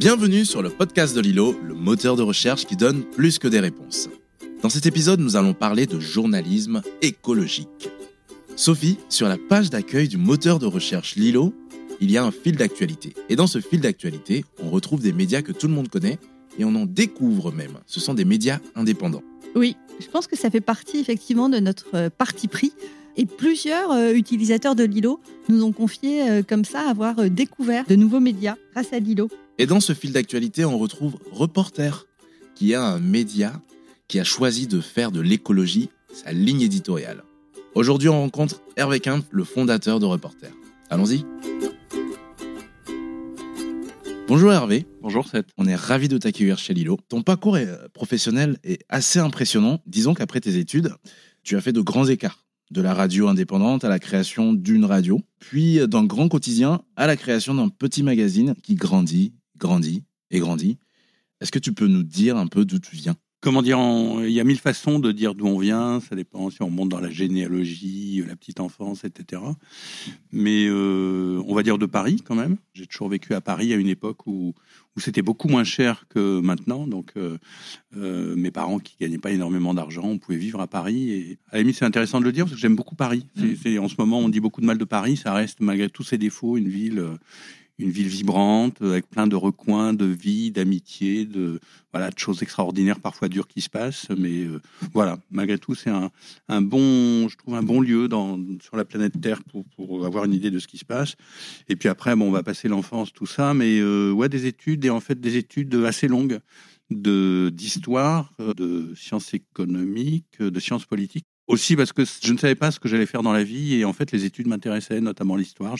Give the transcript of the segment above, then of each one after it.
Bienvenue sur le podcast de Lilo, le moteur de recherche qui donne plus que des réponses. Dans cet épisode, nous allons parler de journalisme écologique. Sophie, sur la page d'accueil du moteur de recherche Lilo, il y a un fil d'actualité. Et dans ce fil d'actualité, on retrouve des médias que tout le monde connaît et on en découvre même. Ce sont des médias indépendants. Oui, je pense que ça fait partie effectivement de notre euh, parti pris. Et plusieurs euh, utilisateurs de Lilo nous ont confié euh, comme ça avoir découvert de nouveaux médias grâce à Lilo. Et dans ce fil d'actualité, on retrouve Reporter, qui est un média qui a choisi de faire de l'écologie sa ligne éditoriale. Aujourd'hui, on rencontre Hervé Kemp, le fondateur de Reporter. Allons-y. Bonjour Hervé. Bonjour Seth. On est ravi de t'accueillir chez Lilo. Ton parcours euh, professionnel est assez impressionnant. Disons qu'après tes études, tu as fait de grands écarts. De la radio indépendante à la création d'une radio, puis d'un grand quotidien à la création d'un petit magazine qui grandit, grandit et grandit. Est-ce que tu peux nous dire un peu d'où tu viens? Comment dire Il y a mille façons de dire d'où on vient. Ça dépend si on monte dans la généalogie, la petite enfance, etc. Mais euh, on va dire de Paris quand même. J'ai toujours vécu à Paris à une époque où, où c'était beaucoup moins cher que maintenant. Donc euh, euh, mes parents qui gagnaient pas énormément d'argent, on pouvait vivre à Paris. Et à la limite, c'est intéressant de le dire parce que j'aime beaucoup Paris. C'est- Mm. c'est- en ce moment, on dit beaucoup de mal de Paris. Ça reste malgré tous ses défauts une ville. Une ville vibrante, euh, avec plein de recoins, de vie, d'amitié, de voilà, de choses extraordinaires, parfois dures qui se passent. Mais euh, voilà, malgré tout, c'est un, bon, je trouve un bon lieu dans, sur la planète Terre pour, avoir une idée de ce qui se passe. Et puis après, bon, on va passer l'enfance, tout ça, mais euh, ouais, des études et en fait des études assez longues de d'histoire, de sciences économiques, de sciences politiques. Aussi parce que je ne savais pas ce que j'allais faire dans la vie et en fait les études m'intéressaient, notamment l'histoire.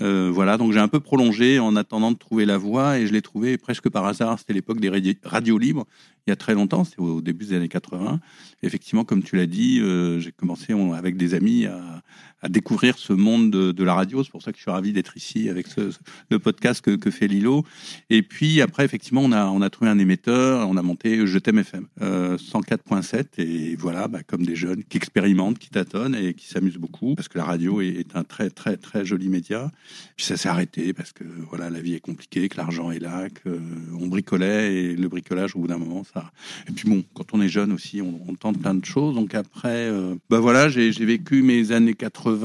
Euh, voilà, donc j'ai un peu prolongé en attendant de trouver la voie et je l'ai trouvé presque par hasard. C'était l'époque des radi- radios libres, il y a très longtemps, c'était au début des années 80. Effectivement, comme tu l'as dit, euh, j'ai commencé avec des amis à, à découvrir ce monde de, la radio. C'est pour ça que je suis ravi d'être ici avec ce, le podcast que, fait Lilo. Et puis après, effectivement, on a, on a trouvé un émetteur, on a monté Je t'aime FM, euh, 104.7. Et voilà, bah, comme des jeunes qui expérimentent, qui tâtonnent et qui s'amusent beaucoup, parce que la radio est, un très, très, très joli média. Puis ça s'est arrêté parce que voilà, la vie est compliquée, que l'argent est là, qu'on bricolait et le bricolage, au bout d'un moment, ça. Et puis bon, quand on est jeune aussi, on, tente plein de choses. Donc après, euh, bah voilà, j'ai vécu mes années 80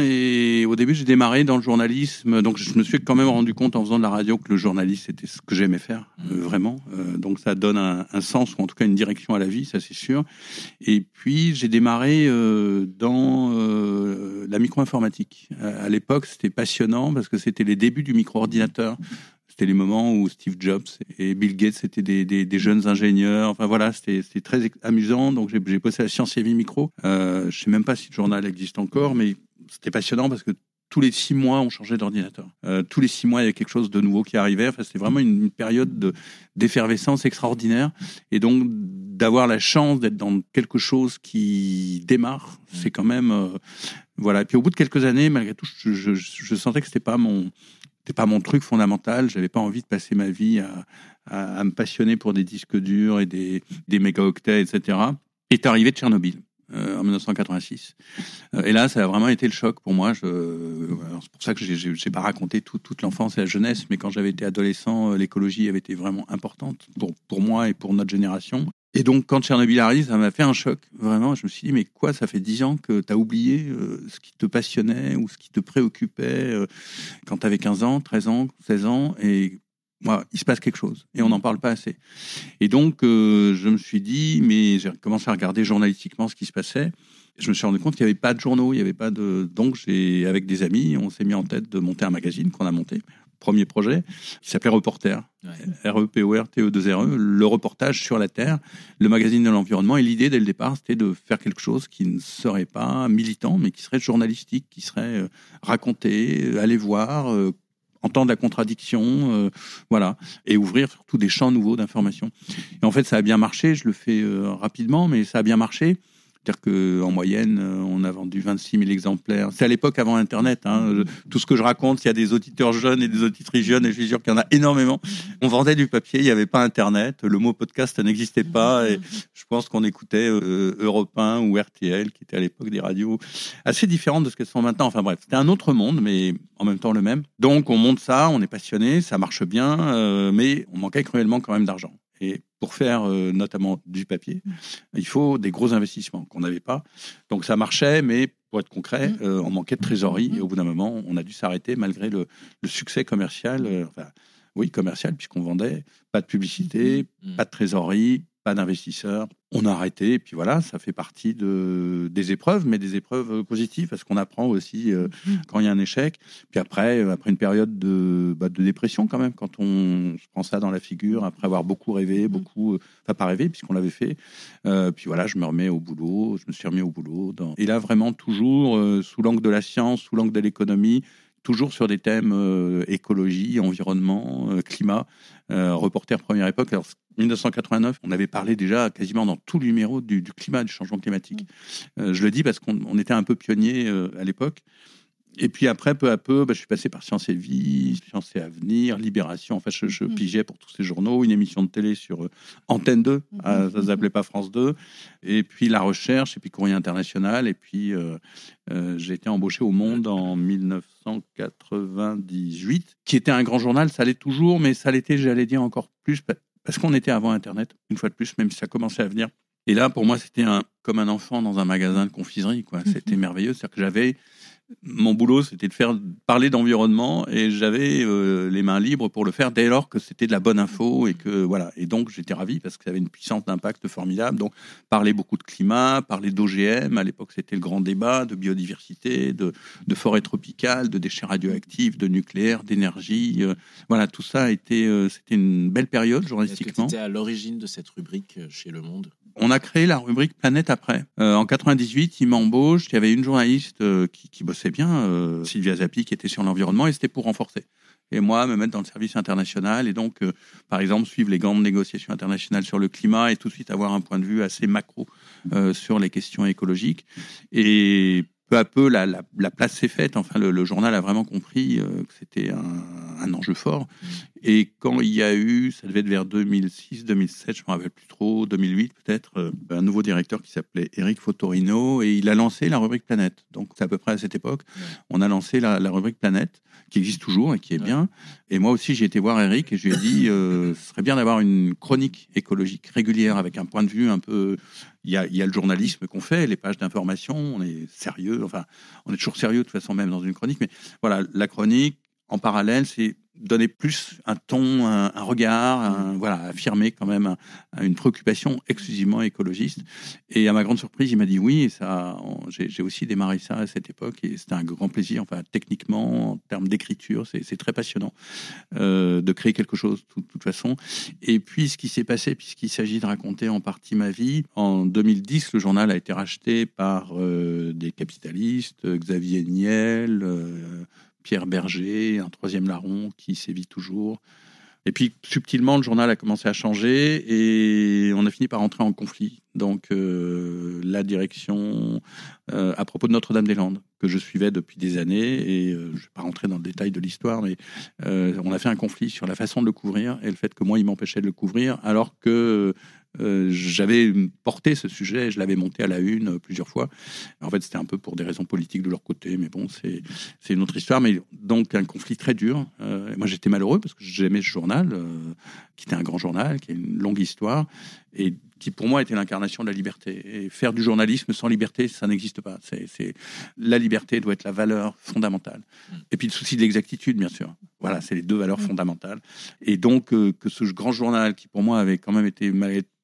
et au début, j'ai démarré dans le journalisme. Donc je me suis quand même rendu compte en faisant de la radio que le journaliste, c'était ce que j'aimais faire, euh, vraiment. Euh, donc ça donne un, un sens ou en tout cas une direction à la vie, ça c'est sûr. Et puis j'ai démarré euh, dans la micro-informatique. À, à l'époque, c'était passionnant parce que c'était les débuts du micro-ordinateur. C'était les moments où Steve Jobs et Bill Gates étaient des, des, jeunes ingénieurs. Enfin voilà, c'était très amusant. Donc j'ai bossé à Science et Vie Micro. Euh, je sais même pas si le journal existe encore, mais c'était passionnant parce que tous les six mois, on changeait d'ordinateur. Euh, tous les six mois, il y avait quelque chose de nouveau qui arrivait. Enfin, c'était vraiment une, période de- d'effervescence extraordinaire. Et donc, d'avoir la chance d'être dans quelque chose qui démarre, c'est quand même... euh, voilà. Puis, au bout de quelques années, malgré tout, je, je- je sentais que c'était pas mon... C'était pas mon truc fondamental. J'avais pas envie de passer ma vie à, à, me passionner pour des disques durs et des, des mégaoctets, etc. Est arrivé Tchernobyl euh, en 1986. Euh, Et là, ça a vraiment été le choc pour moi. C'est pour ça que j'ai pas raconté tout- toute l'enfance et la jeunesse, mais quand j'avais été adolescent, euh, l'écologie avait été vraiment importante pour, pour moi et pour notre génération. Et donc, quand Tchernobyl arrive, ça m'a fait un choc. Vraiment, je me suis dit, mais quoi, ça fait dix ans que tu as oublié euh, ce qui te passionnait ou ce qui te préoccupait euh, quand tu avais 15 ans, 13 ans, 16 ans, et moi, il se passe quelque chose et on n'en parle pas assez. Et donc, euh, je me suis dit, mais j'ai commencé à regarder journalistiquement ce qui se passait. Je me suis rendu compte qu'il n'y avait pas de journaux, il n'y avait pas de. Donc, j'ai, avec des amis, on s'est mis en tête de monter un magazine qu'on a monté. Premier projet, qui s'appelait Reporter. E R-E-P-O-R-T-E-2-R-E, le reportage sur la Terre, le magazine de l'environnement. Et l'idée, dès le départ, c'était de faire quelque chose qui ne serait pas militant, mais qui serait journalistique, qui serait euh, raconté, euh, aller voir, euh, entendre la contradiction, euh, voilà, et ouvrir surtout des champs nouveaux d'information. Et en fait, ça a bien marché, je le fais rapidement, mais ça a bien marché C'est-à-dire qu'en moyenne, euh, on a vendu 26 000 exemplaires. C'est à l'époque avant Internet. Hein. Tout ce que je raconte, il y a des auditeurs jeunes et des auditrices jeunes, et je suis sûr qu'il y en a énormément. On vendait du papier, il n'y avait pas Internet, le mot podcast n'existait pas, et je pense qu'on écoutait euh, Europe 1 ou RTL, qui étaient à l'époque des radios assez différentes de ce qu'elles sont maintenant. Enfin bref, c'était un autre monde, mais en même temps le même. Donc on monte ça, on est passionné, ça marche bien, euh, mais on manquait cruellement quand même d'argent. Et pour faire euh, notamment du papier, il faut des gros investissements qu'on n'avait pas. Donc ça marchait, mais pour être concret, mm. euh, on manquait de trésorerie. Et au bout d'un moment, on a dû s'arrêter malgré le, succès commercial. Euh, enfin, oui, commercial, puisqu'on vendait. Pas de publicité, pas de trésorerie, pas d'investisseurs. On a arrêté, et puis voilà, ça fait partie de, des épreuves, mais des épreuves positives, parce qu'on apprend aussi euh, mmh. quand il y a un échec. Puis après, euh, après une période de, bah, de dépression quand même, quand on se prend ça dans la figure, après avoir beaucoup rêvé, mmh. beaucoup, euh, enfin pas rêvé, puisqu'on l'avait fait. puis voilà, je me remets au boulot, je me suis remis au boulot. Dans... Et là, vraiment, toujours sous l'angle de la science, sous l'angle de l'économie, toujours sur des thèmes écologie, environnement, climat. reporter première époque. Alors, 1989, on avait parlé déjà quasiment dans tout le numéro du, climat, du changement climatique. Mm. Euh, je le dis parce qu'on était un peu pionnier euh, à l'époque. Et puis après, peu à peu, bah, je suis passé par Science et Vie, Science et Avenir, Libération. Enfin, je, je mm. pigeais pour tous ces journaux, une émission de télé sur euh, Antenne 2, mm-hmm. ah, ça ne s'appelait pas France 2. Et puis La Recherche, et puis Courrier International. Et puis j'ai été embauché au Monde en 1998, qui était un grand journal. Ça l'est toujours, mais ça l'était, j'allais dire, encore plus parce qu'on était avant Internet, une fois de plus, même si ça commençait à venir. Et là, pour moi, c'était un, comme un enfant dans un magasin de confiserie. Quoi. Mhm. C'était merveilleux. C'est-à-dire que j'avais mon boulot, c'était de faire parler d'environnement et j'avais euh, les mains libres pour le faire dès lors que c'était de la bonne info et que voilà. Et donc j'étais ravi parce que ça avait une puissance d'impact formidable. Donc parler beaucoup de climat, parler d'OGM. À l'époque, c'était le grand débat de biodiversité, de, de forêt tropicale, de déchets radioactifs, de nucléaire, d'énergie. Euh, voilà, tout ça a été, euh, c'était une belle période journalistiquement. C'était à l'origine de cette rubrique chez Le Monde? On a créé la rubrique Planète après. en 98, il m'embauche. Il y avait une journaliste qui, qui bossait c'est bien, euh, Sylvia Zappi qui était sur l'environnement, et c'était pour renforcer. Et moi, me mettre dans le service international, et donc, euh, par exemple, suivre les grandes négociations internationales sur le climat, et tout de suite avoir un point de vue assez macro euh, sur les questions écologiques. Et peu à peu, la, place s'est faite. Enfin, le, journal a vraiment compris que c'était un, enjeu fort. Et quand il y a eu, ça devait être vers 2006, 2007, je me rappelle plus trop, 2008 peut-être, euh, un nouveau directeur qui s'appelait Eric Fotorino et il a lancé la rubrique Planète. Donc c'est à peu près à cette époque, on a lancé la, rubrique Planète qui existe toujours et qui est bien. Et moi aussi, j'ai été voir Eric et je lui ai dit, euh, ce serait bien d'avoir une chronique écologique régulière avec un point de vue un peu. Il y a, il y a le journalisme qu'on fait, les pages d'information, on est sérieux, enfin, on est toujours sérieux de toute façon, même dans une chronique. Mais voilà, la chronique, en parallèle, c'est donner plus un ton, un, regard, voilà, affirmer quand même une préoccupation exclusivement écologiste. Et à ma grande surprise, il m'a dit oui. Et ça, j'ai aussi démarré ça à cette époque et c'était un grand plaisir. Enfin, techniquement, en termes d'écriture, c'est très passionnant euh, de créer quelque chose de toute façon. Et puis, ce qui s'est passé, puisqu'il s'agit de raconter en partie ma vie, en 2010, le journal a été racheté par euh, des capitalistes, Xavier Niel. Euh, Pierre Berger, un troisième larron qui sévit toujours. Et puis, subtilement, le journal a commencé à changer et on a fini par entrer en conflit. Donc, euh, la direction, euh, à propos de Notre-Dame-des-Landes, que je suivais depuis des années, et euh, je ne vais pas rentrer dans le détail de l'histoire, mais on a fait un conflit sur la façon de le couvrir et le fait que moi, il m'empêchait de le couvrir, alors que euh, j'avais porté ce sujet, je l'avais monté à la une euh, plusieurs fois. En fait, c'était un peu pour des raisons politiques de leur côté, mais bon, c'est une autre histoire. Mais donc, un conflit très dur. Euh, moi, j'étais malheureux parce que j'aimais ce journal, qui était un grand journal, qui a une longue histoire, et qui pour moi était l'incarnation de la liberté. Et faire du journalisme sans liberté, ça n'existe pas. C'est la liberté doit être la valeur fondamentale. Mm. Et puis le souci de l'exactitude, bien sûr. Voilà, c'est les deux valeurs mm. fondamentales. Et donc que ce grand journal, qui pour moi avait quand même été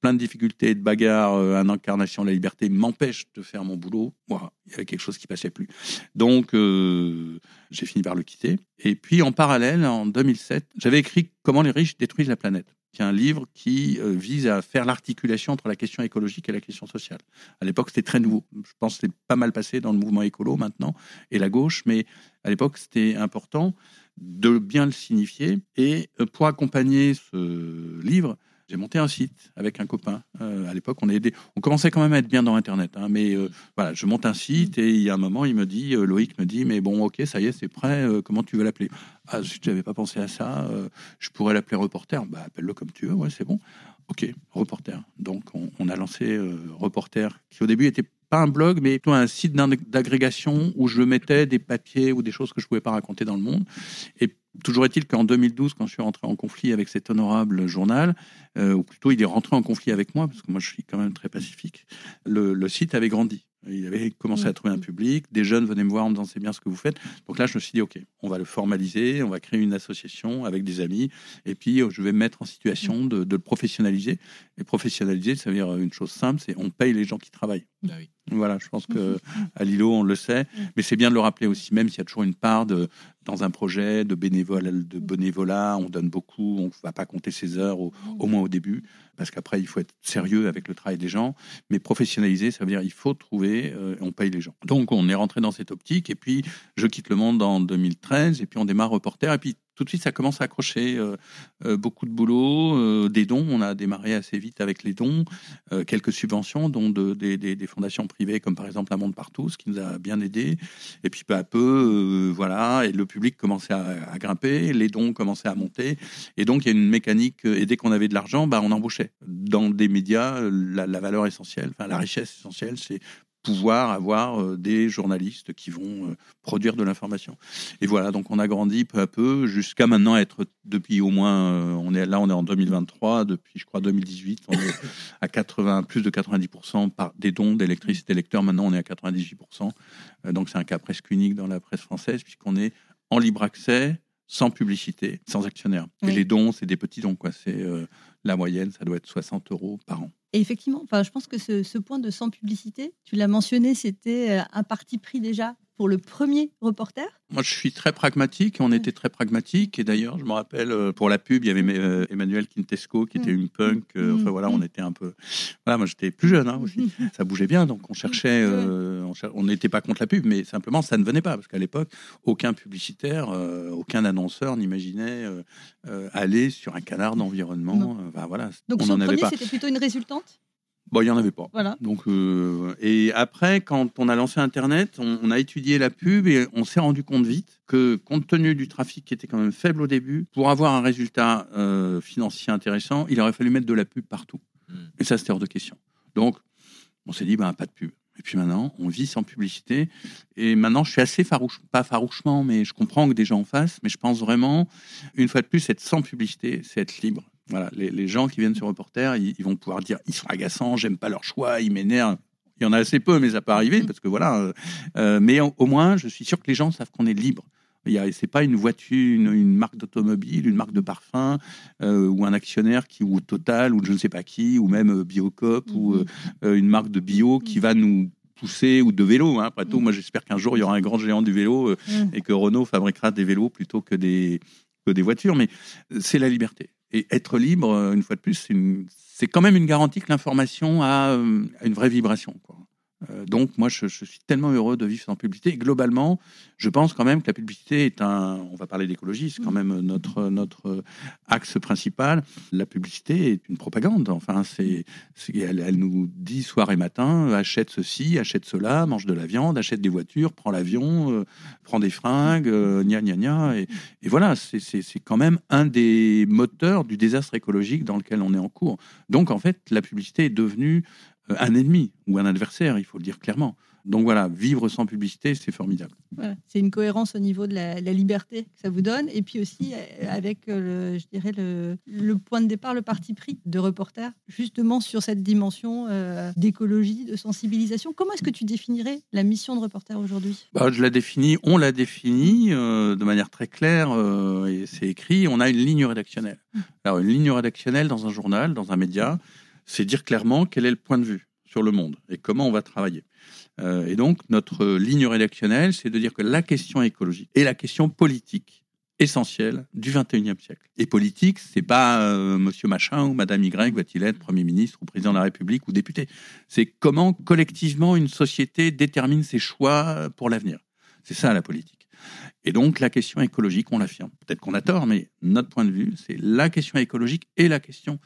plein de difficultés, de bagarres, euh, un incarnation de la liberté, m'empêche de faire mon boulot. Moi, il y avait quelque chose qui passait plus. Donc, euh, j'ai fini par le quitter. Et puis, en parallèle, en 2007, j'avais écrit Comment les riches détruisent la planète qui est un livre qui euh, vise à faire l'articulation entre la question écologique et la question sociale. À l'époque, c'était très nouveau. Je pense que c'est pas mal passé dans le mouvement écolo maintenant et la gauche, mais à l'époque, c'était important de bien le signifier. Et euh, pour accompagner ce livre, J'ai monté un site avec un copain. Euh, à l'époque, on, aidé. on commençait quand même à être bien dans Internet. hein, mais euh, voilà, je monte un site et il y a un moment, il me dit, euh, Loïc me dit, mais bon, ok, ça y est, c'est prêt. comment tu veux l'appeler? Ah, je n'avais pas pensé à ça. je pourrais l'appeler reporter. Bah, appelle-le comme tu veux. Ouais, c'est bon. Ok, reporter. Donc, on, on a lancé reporter, qui au début était pas un blog, mais plutôt un site d'agrégation où je mettais des papiers ou des choses que je pouvais pas raconter dans le monde. Et toujours est-il qu'en 2012, quand je suis rentré en conflit avec cet honorable journal, euh, ou plutôt il est rentré en conflit avec moi, parce que moi je suis quand même très pacifique, le, le site avait grandi. Il avait commencé à trouver un public, des jeunes venaient me voir en me disant c'est bien ce que vous faites. Donc là, je me suis dit, OK, on va le formaliser, on va créer une association avec des amis, et puis euh, je vais me mettre en situation de, de le professionnaliser. Et professionnaliser, ça veut dire une chose simple, c'est on paye les gens qui travaillent. Bah oui. Voilà, je pense que à Lilo, on le sait, mais c'est bien de le rappeler aussi, même s'il y a toujours une part de, dans un projet de bénévole, de bénévolat, on donne beaucoup, on ne va pas compter ses heures, au, au moins au début, parce qu'après, il faut être sérieux avec le travail des gens, mais professionnaliser, ça veut dire il faut trouver, euh, on paye les gens. Donc, on est rentré dans cette optique, et puis je quitte le monde en 2013, et puis on démarre reporter, et puis tout de suite, ça commence à accrocher euh, euh, beaucoup de boulot, euh, des dons. On a démarré assez vite avec les dons, quelques subventions, dont de- des, fondations privées, comme par exemple La Monde Partout, ce qui nous a bien aidé. Et puis peu à peu, voilà, et le public commençait à, grimper, les dons commençaient à monter. Et donc, il y a une mécanique, et dès qu'on avait de l'argent, bah, on embauchait. Dans des médias, la, la valeur essentielle, enfin la richesse essentielle, c'est pouvoir avoir euh, des journalistes qui vont euh, produire de l'information. Et voilà, donc on a grandi peu à peu jusqu'à maintenant être depuis au moins, euh, on est là, on est en 2023, depuis je crois 2018, on est à 80, plus de 90% par des dons des lecteurs. Maintenant, on est à 98%. Euh, donc c'est un cas presque unique dans la presse française puisqu'on est en libre accès, sans publicité, sans actionnaire. Et les dons, c'est des petits dons, quoi. C'est euh, la moyenne, ça doit être 60 euros par an. Et effectivement, enfin, je pense que ce, ce point de sans publicité, tu l'as mentionné, c'était euh, un parti pris déjà pour le premier reporter? Moi, je suis très pragmatique. On Ouais. était très pragmatique. Et d'ailleurs, je me rappelle, euh, pour la pub, il y avait euh, Emmanuel Quintesco, qui était une punk. euh, Mm. Enfin, voilà, Mm. on était un peu. Voilà, moi, j'étais plus jeune hein, aussi. Ça bougeait bien. Donc, on cherchait. euh, on n'était pas contre la pub, mais simplement, ça ne venait pas. Parce qu'à l'époque, aucun publicitaire, euh, aucun annonceur n'imaginait euh, aller sur un canard d'environnement. Enfin, voilà, Donc on sur n'en le avait premier, c'était plutôt une résultante? Bon, il n'y en avait pas. Voilà. Donc, euh, et après, quand on a lancé Internet, on, on a étudié la pub et on s'est rendu compte vite que, compte tenu du trafic qui était quand même faible au début, pour avoir un résultat euh, financier intéressant, il aurait fallu mettre de la pub partout. Mm. Et ça, c'était hors de question. Donc, on s'est dit, ben, pas de pub. Et puis maintenant, on vit sans publicité. Et maintenant, je suis assez farouche, pas farouchement, mais je comprends que des gens en fassent. Mais je pense vraiment, une fois de plus, être sans publicité, c'est être libre. Voilà, les, les gens qui viennent sur Reporter, ils, ils vont pouvoir dire, ils sont agaçants, j'aime pas leur choix, ils m'énervent. Il y en a assez peu, mais ça peut arriver parce que voilà. euh, euh, mais au, au moins, je suis sûr que les gens savent qu'on est libre. C'est pas une voiture, une, une marque d'automobile, une marque de parfum, euh, ou un actionnaire qui ou Total ou je ne sais pas qui, ou même Biocop ou euh, euh, une marque de bio qui va nous pousser ou de vélo. Hein. Après tout, moi j'espère qu'un jour il y aura un grand géant du vélo euh, Mm. et que Renault fabriquera des vélos plutôt que des que des voitures. Mais c'est la liberté. Et être libre, une fois de plus, c'est quand même une garantie que l'information a, euh, une vraie vibration. Euh, donc moi, je, suis tellement heureux de vivre sans publicité. Globalement, je pense quand même que la publicité est un. On va parler d'écologie, c'est quand même notre notre axe principal. La publicité est une propagande. Enfin, c'est elle, elle nous dit soir et matin achète ceci, achète cela, mange de la viande, achète des voitures, prends l'avion, euh, prends des fringues, euh, gna gna gna. Et, et voilà, c'est quand même un des moteurs du désastre écologique dans lequel on est en cours. Donc en fait, la publicité est devenue un ennemi ou un adversaire, il faut le dire clairement. Donc voilà, vivre sans publicité, c'est formidable. Voilà. C'est une cohérence au niveau de la, la liberté que ça vous donne, et puis aussi euh, avec, euh, le, je dirais, le, le point de départ, le parti pris de reporter, justement sur cette dimension euh, d'écologie, de sensibilisation. Comment est-ce que tu définirais la mission de reporter aujourd'hui? Bah, je la définis, on l'a définie euh, de manière très claire, euh, et c'est écrit, on a une ligne rédactionnelle. Alors une ligne rédactionnelle dans un journal, dans un média, c'est dire clairement quel est le point de vue sur le monde et comment on va travailler. Euh, et donc notre ligne rédactionnelle, c'est de dire que la question écologique est la question politique essentielle du 21e siècle. Et politique, c'est pas euh, monsieur machin ou madame Y va-t-il être premier ministre ou président de la République ou député. C'est comment collectivement une société détermine ses choix pour l'avenir. C'est ça la politique. Et donc la question écologique, on l'affirme. Peut-être qu'on a tort, mais notre point de vue, c'est la question écologique et la question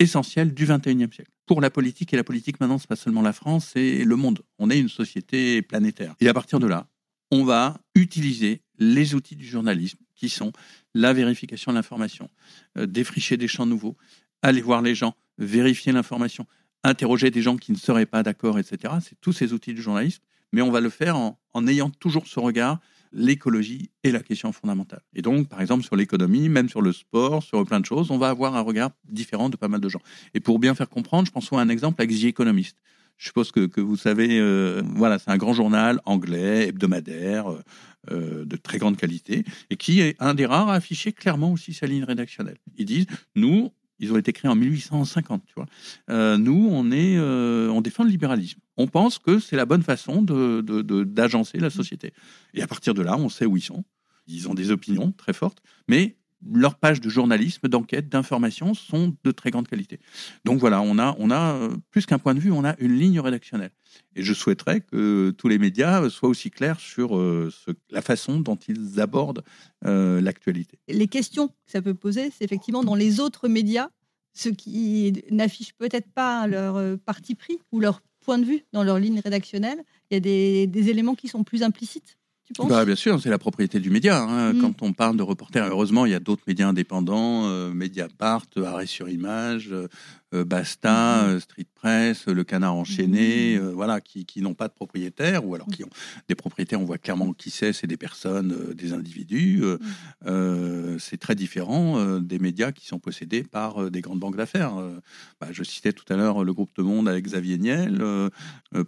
essentiels du 21e siècle. Pour la politique, et la politique maintenant, c'est pas seulement la France, c'est le monde. On est une société planétaire. Et à partir de là, on va utiliser les outils du journalisme qui sont la vérification de l'information, euh, défricher des champs nouveaux, aller voir les gens, vérifier l'information, interroger des gens qui ne seraient pas d'accord, etc. C'est tous ces outils du journalisme, mais on va le faire en ayant toujours ce regard l'écologie est la question fondamentale. Et donc, par exemple, sur l'économie, même sur le sport, sur plein de choses, on va avoir un regard différent de pas mal de gens. Et pour bien faire comprendre, je pense à un exemple avec The Economist. Je suppose que, que vous savez, euh, voilà, c'est un grand journal anglais, hebdomadaire, euh, euh, de très grande qualité, et qui est un des rares à afficher clairement aussi sa ligne rédactionnelle. Ils disent, nous, ils ont été créés en 1850, tu vois. Euh, nous, on, est, euh, on défend le libéralisme. On pense que c'est la bonne façon d'agencer de, la société. Et à partir de là, on sait où ils sont. Ils ont des opinions très fortes, mais leurs pages de journalisme, d'enquête, d'information sont de très grande qualité. Donc voilà, on a, euh, plus qu'un point de vue, on a une ligne rédactionnelle. Et je souhaiterais que tous les médias soient aussi clairs sur euh, la façon dont ils abordent euh, l'actualité. Les questions que ça peut poser, c'est effectivement dans les autres médias, ceux qui n'affichent peut-être pas leur parti pris ou leur point de vue dans leur ligne rédactionnelle, il y a des éléments qui sont plus implicites bah, Bien sûr, c'est la propriété du média. Hein. Mm. Quand on parle de reporters, heureusement, il y a d'autres médias indépendants, euh, Mediapart, Arrêt sur Image, euh, Basta, mm-hmm. Street Press, Le Canard enchaîné, mm-hmm. voilà, qui, qui n'ont pas de propriétaires, ou alors qui ont des propriétaires, on voit clairement qui c'est, c'est des personnes, des individus. C'est très différent des médias qui sont possédés par des grandes banques d'affaires. Bah, je citais tout à l'heure le groupe de Monde avec Xavier Niel,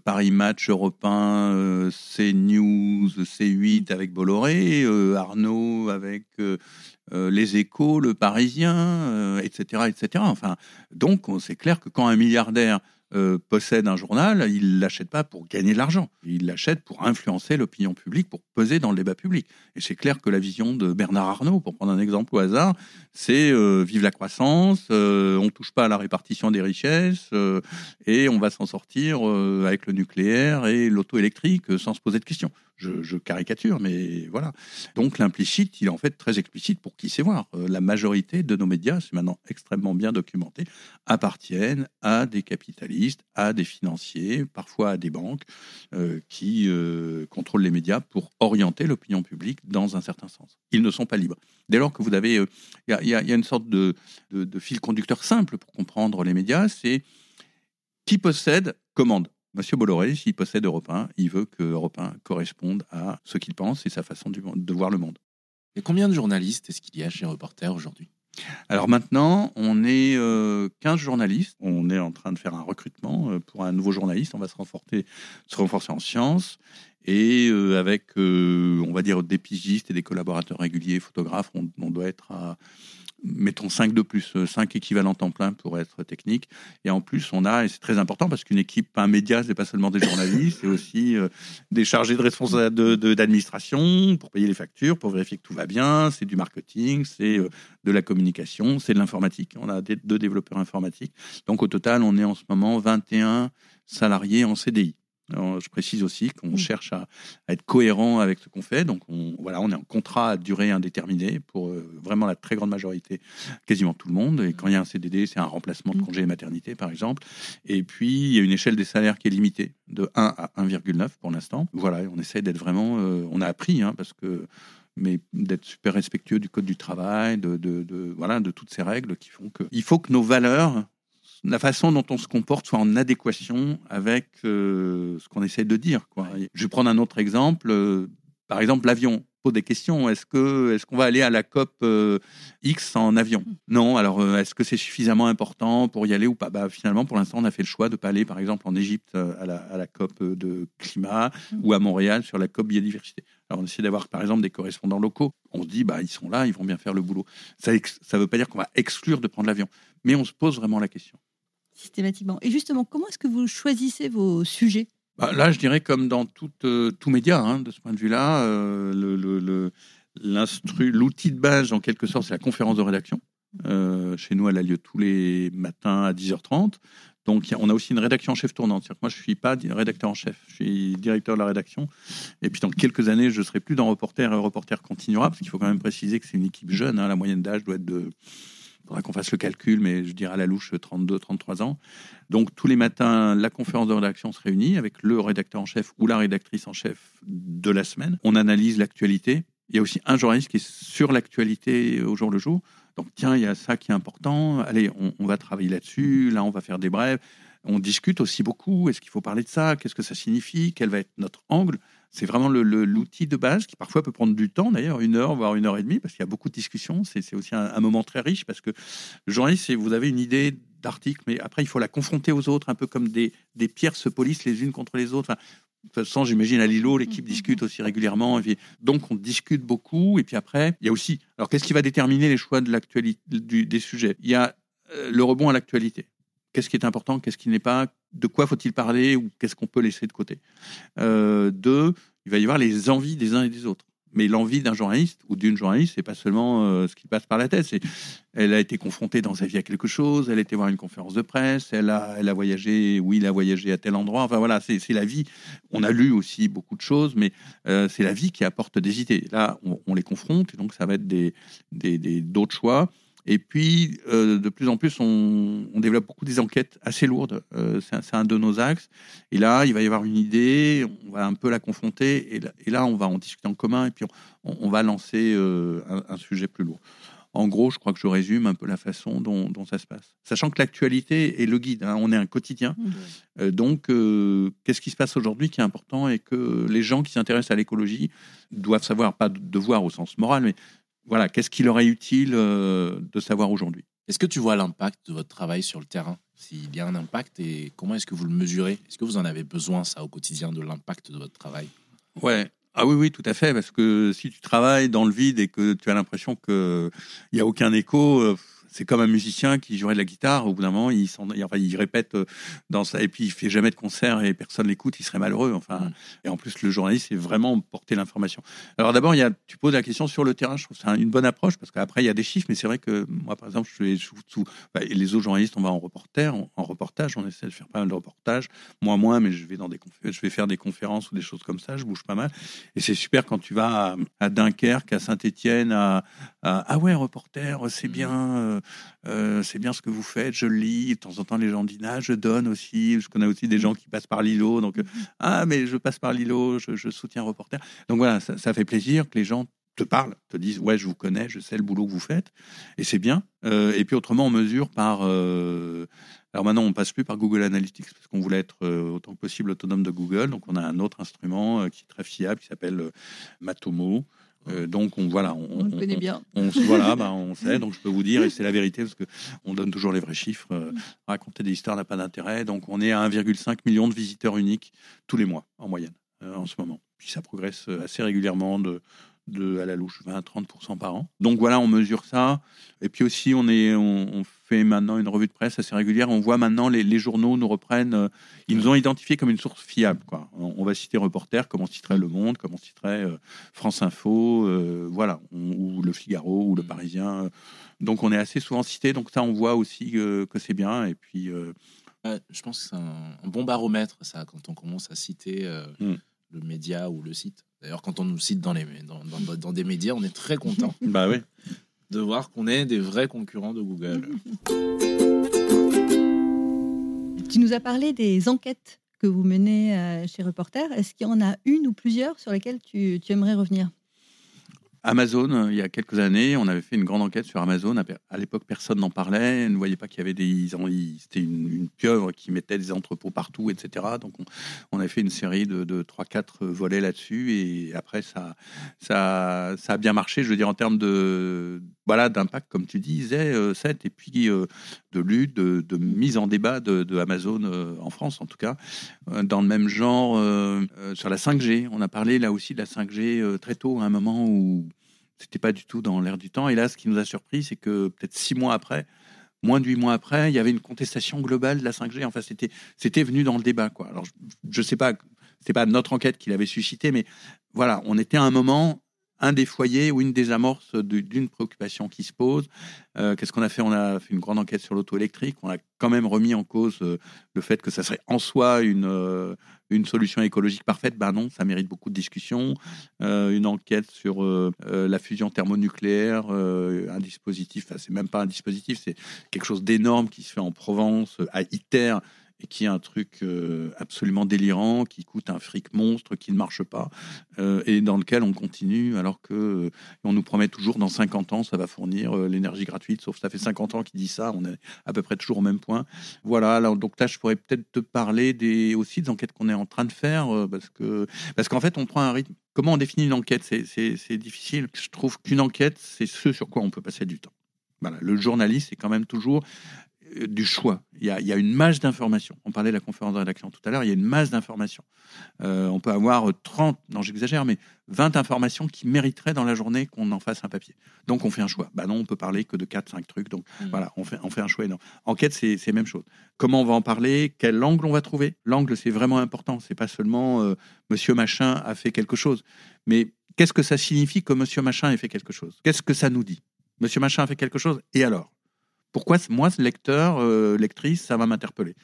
Paris Match, Europe 1, CNews, C 8 avec Bolloré, euh, Arnaud avec euh, euh, Les Échos, Le Parisien, etc., etc. Enfin, donc c'est clair que quand un milliardaire euh, possède un journal, il l'achète pas pour gagner de l'argent. Il l'achète pour influencer l'opinion publique, pour peser dans le débat public. Et c'est clair que la vision de Bernard Arnault, pour prendre un exemple au hasard, c'est euh, vive la croissance, euh, on touche pas à la répartition des richesses et on va s'en sortir avec le nucléaire et l'auto électrique sans se poser de questions. Je, caricature, mais voilà. Donc l'implicite, il est en fait très explicite pour qui sait voir. la majorité de nos médias, c'est maintenant extrêmement bien documenté, appartiennent à des capitalistes à des financiers, parfois à des banques, euh, qui euh, contrôlent les médias pour orienter l'opinion publique dans un certain sens. Ils ne sont pas libres. Dès lors que vous avez... Euh, il y, a une sorte de, fil conducteur simple pour comprendre les médias, c'est qui possède commande. Monsieur Bolloré, s'il possède Europe 1, il veut que Europe 1 corresponde à ce qu'il pense et sa façon de voir le monde. Et combien de journalistes est-ce qu'il y a chez Reporter aujourd'hui? Alors maintenant, on est 15 euh, journalistes. On est en train de faire un recrutement euh, pour un nouveau journaliste. On va se renforcer, se renforcer en sciences. Et euh, avec, on va dire, des pigistes et des collaborateurs réguliers, photographes, on, on doit être à mettons 5 de plus, 5 équivalents temps plein pour être technique. Et en plus, on a, et c'est très important parce qu'une équipe, un média, c'est pas seulement des journalistes, c'est aussi euh, des chargés de responsabilité d'administration pour payer les factures, pour vérifier que tout va bien, c'est du marketing, c'est euh, de la communication, c'est de l'informatique. On a deux développeurs informatiques. Donc au total, on est en ce moment 21 salariés en CDI je précise aussi qu'on mm. cherche à, être cohérent avec ce qu'on fait. Donc, on, voilà, on est en contrat à durée indéterminée pour euh, vraiment la très grande majorité, quasiment tout le monde. Et quand il y a un CDD, c'est un remplacement de mm. congé maternité, par exemple. Et puis, il y a une échelle des salaires qui est limitée de 1 à 1,9 pour l'instant. Voilà, on essaie d'être vraiment. Euh, on a appris, hein, parce que mais d'être super respectueux du code du travail, de, de, de, voilà, de toutes ces règles qui font que il faut que nos valeurs la façon dont on se comporte soit en adéquation avec euh, ce qu'on essaie de dire. Quoi. Je vais prendre un autre exemple. Euh, par exemple, l'avion pose des questions. Est-ce que est-ce qu'on va aller à la COP euh, X en avion? Mm. Non. Alors, est-ce que c'est suffisamment important pour y aller ou pas? Bah, Finalement, pour l'instant, on a fait le choix de pas aller, par exemple, en Égypte à la, COP de climat mm. ou à Montréal sur la COP biodiversité. Alors, on essaie d'avoir, par exemple, des correspondants locaux. On se dit, bah, ils sont là, ils vont bien faire le boulot. Ça ne veut pas dire qu'on va exclure de prendre l'avion, mais on se pose vraiment la question systématiquement. Et justement, comment est-ce que vous choisissez vos sujets? Bah, Là, je dirais comme dans tout, euh, tout média, hein, de ce point de vue-là, euh, l'outil de base, en quelque sorte, c'est la conférence de rédaction. Euh, chez nous, elle a lieu tous les matins à 10h30. Donc, on a aussi une rédaction en chef tournante. moi, je ne suis pas rédacteur en chef, je suis directeur de la rédaction. Et puis, dans quelques années, je ne serai plus dans Reporter et Reporter continuera, parce qu'il faut quand même préciser que c'est une équipe jeune. Hein. la moyenne d'âge doit être de faudra qu'on fasse le calcul, mais je dirais à la louche 32, 33 ans. Donc tous les matins, la conférence de rédaction se réunit avec le rédacteur en chef ou la rédactrice en chef de la semaine. On analyse l'actualité. Il y a aussi un journaliste qui est sur l'actualité au jour le jour. Donc tiens, il y a ça qui est important. Allez, on, on va travailler là-dessus. Là, on va faire des brèves. On discute aussi beaucoup. Est-ce qu'il faut parler de ça? Qu'est-ce que ça signifie? Quel va être notre angle? C'est vraiment l'outil de base qui parfois peut prendre du temps, d'ailleurs, une heure, voire une heure et demie, parce qu'il y a beaucoup de discussions. C'est aussi un, moment très riche parce que le journaliste, vous avez une idée d'article, mais après, il faut la confronter aux autres, un peu comme des, des pierres se polissent les unes contre les autres. de toute façon, j'imagine à Lilo, l'équipe discute aussi régulièrement. Et donc, on discute beaucoup. Et puis après, il y a aussi. Alors, qu'est-ce qui va déterminer les choix de l'actualité des sujets? Il y a euh, le rebond à l'actualité. Qu'est-ce qui est important Qu'est-ce qui n'est pas de quoi faut-il parler ou qu'est-ce qu'on peut laisser de côté euh, Deux, il va y avoir les envies des uns et des autres. Mais l'envie d'un journaliste ou d'une journaliste, c'est pas seulement euh, ce qui passe par la tête. Elle a été confrontée dans sa vie à quelque chose. Elle a été voir une conférence de presse. Elle a, elle a voyagé. Oui, il a voyagé à tel endroit. Enfin voilà, c'est, la vie. On a lu aussi beaucoup de choses, mais euh, c'est la vie qui apporte des idées. Là, on, les confronte, et donc ça va être des, des, des d'autres choix. Et puis, euh, de plus en plus, on, développe beaucoup des enquêtes assez lourdes. Euh, c'est un, de nos axes. Et là, il va y avoir une idée, on va un peu la confronter, et là, on va en discuter en commun, et puis on, va lancer euh, un, sujet plus lourd. En gros, je crois que je résume un peu la façon dont, ça se passe. Sachant que l'actualité est le guide, hein. on est un quotidien. Mmh. donc, qu'est-ce qui se passe aujourd'hui qui est important et que les gens qui s'intéressent à l'écologie doivent savoir, pas de devoir au sens moral, mais voilà, qu'est-ce qui leur est utile euh, de savoir aujourd'hui? Est-ce que tu vois l'impact de votre travail sur le terrain? S'il y a un impact et comment est-ce que vous le mesurez? Est-ce que vous en avez besoin, ça, au quotidien, de l'impact de votre travail? Ouais. Ah oui, oui, tout à fait. Parce que si tu travailles dans le vide et que tu as l'impression qu'il n'y a aucun écho, euh, c'est comme un musicien qui jouerait de la guitare. Au bout d'un moment, il, enfin, il répète euh, dans ça, et puis il fait jamais de concert et personne l'écoute. Il serait malheureux. Enfin, mm. et en plus, le journaliste, c'est vraiment porter l'information. Alors d'abord, tu poses la question sur le terrain. Je trouve que c'est une bonne approche parce qu'après, il y a des chiffres, mais c'est vrai que moi, par exemple, je suis sous, bah, les autres journalistes, on va en reporter, en, reportage, on essaie de faire pas mal de reportages. Moi, moins, mais je vais dans des je vais faire des conférences ou des choses comme ça. Je bouge pas mal, et c'est super quand tu vas à, Dunkerque, à Saint-Étienne, à, ah ouais, reporter, c'est mm. bien. Euh, euh, c'est bien ce que vous faites, je lis, de temps en temps les gens disent, ah, je donne aussi, je connais aussi des gens qui passent par Lilo, donc, euh, ah, mais je passe par Lilo, je, soutiens reporter. Donc voilà, ça, fait plaisir que les gens te parlent, te disent, ouais, je vous connais, je sais le boulot que vous faites, et c'est bien. Euh, et puis autrement, on mesure par... alors maintenant, on passe plus par Google Analytics parce qu'on voulait être autant que possible autonome de Google. Donc on a un autre instrument qui est très fiable qui s'appelle Matomo. Euh, donc on voilà, on, connaît bien. On, voilà, bah, on sait. Donc je peux vous dire et c'est la vérité parce que on donne toujours les vrais chiffres. Euh, raconter des histoires n'a pas d'intérêt. Donc on est à 1,5 million de visiteurs uniques tous les mois en moyenne euh, en ce moment. Puis ça progresse assez régulièrement de de à la louche 20-30% par an. Donc voilà, on mesure ça. Et puis aussi, on, est, on, fait maintenant une revue de presse assez régulière. On voit maintenant les, les journaux nous reprennent. Euh, ils nous ont identifié comme une source fiable. Quoi. On, va citer Reporter, comme on citerait Le Monde, comme on citerait euh, France Info, euh, voilà, ou Le Figaro, ou Le Parisien. Donc on est assez souvent cité. Donc ça, on voit aussi que c'est bien. Et puis. je pense que c'est un, bon baromètre, ça, quand on commence à citer hmm. le média ou le site. D'ailleurs, quand on nous cite dans, les, dans, dans, des médias, on est très content bah oui. de voir qu'on est des vrais concurrents de Google. Tu nous as parlé des enquêtes que vous menez euh, chez Reporter. Est-ce qu'il y en a une ou plusieurs sur lesquelles tu, tu aimerais revenir? Amazon, il y a quelques années, on avait fait une grande enquête sur Amazon. À l'époque, personne n'en parlait. On ne voyait pas qu'il y avait des. C'était une, pieuvre qui mettait des entrepôts partout, etc. Donc, on, avait fait une série de, de 3-4 volets là-dessus. Et après, ça, ça, ça a bien marché, je veux dire, en termes de voilà d'impact, comme tu disais, euh, et puis euh, de lutte, de, mise en débat de, Amazon euh, en France, en tout cas. Euh, dans le même genre, sur la 5G, on a parlé là aussi de la 5G très tôt, à un moment où c'était pas du tout dans l'air du temps. Et là, ce qui nous a surpris, c'est que peut-être six mois après, moins de huit mois après, il y avait une contestation globale de la 5G. Enfin, c'était, c'était venu dans le débat, quoi. Alors, je, ne sais pas, c'est pas notre enquête qui l'avait suscité, mais voilà, on était à un moment un des foyers ou une des amorces d'une préoccupation qui se pose. Euh, qu'est-ce qu'on a fait? On a fait une grande enquête sur l'auto électrique. On a quand même remis en cause euh, le fait que ça serait en soi une, euh, une solution écologique parfaite. Ben non, ça mérite beaucoup de discussions. une enquête sur la fusion thermonucléaire, un dispositif, enfin, c'est même pas un dispositif, c'est quelque chose d'énorme qui se fait en Provence, à ITER qui est un truc euh, absolument délirant, qui coûte un fric monstre, qui ne marche pas, euh, et dans lequel on continue alors que euh, on nous promet toujours dans 50 ans ça va fournir l'énergie gratuite, sauf que ça fait 50 ans qu'il dit ça, on est à peu près toujours au même point. Voilà, alors, donc là je pourrais peut-être te parler aussi des enquêtes qu'on est en train de faire, parce parce qu'en fait on prend un rythme. Comment on définit une enquête? C'est difficile. Je trouve qu'une enquête, c'est ce sur quoi on peut passer du temps. Voilà, le journaliste, c'est quand même toujours du choix. Il y, a, une masse d'informations. On parlait de la conférence de rédaction tout à l'heure, il y a une masse d'informations. Euh, on peut avoir 30, non j'exagère, mais 20 informations qui mériteraient dans la journée qu'on en fasse un papier. Donc on fait un choix. Bah non, on peut parler que de 4-5 trucs. Donc mm. voilà, on fait, on fait un choix énorme. Enquête, c'est la même chose. Comment on va en parler? Quel angle on va trouver? L'angle, c'est vraiment important. C'est pas seulement euh, Monsieur Machin a fait quelque chose. Mais qu'est-ce que ça signifie que Monsieur Machin ait fait quelque chose? Qu'est-ce que ça nous dit? Monsieur Machin a fait quelque chose, et alors? Pourquoi moi, ce lecteur, euh, lectrice, ça va m'interpeller?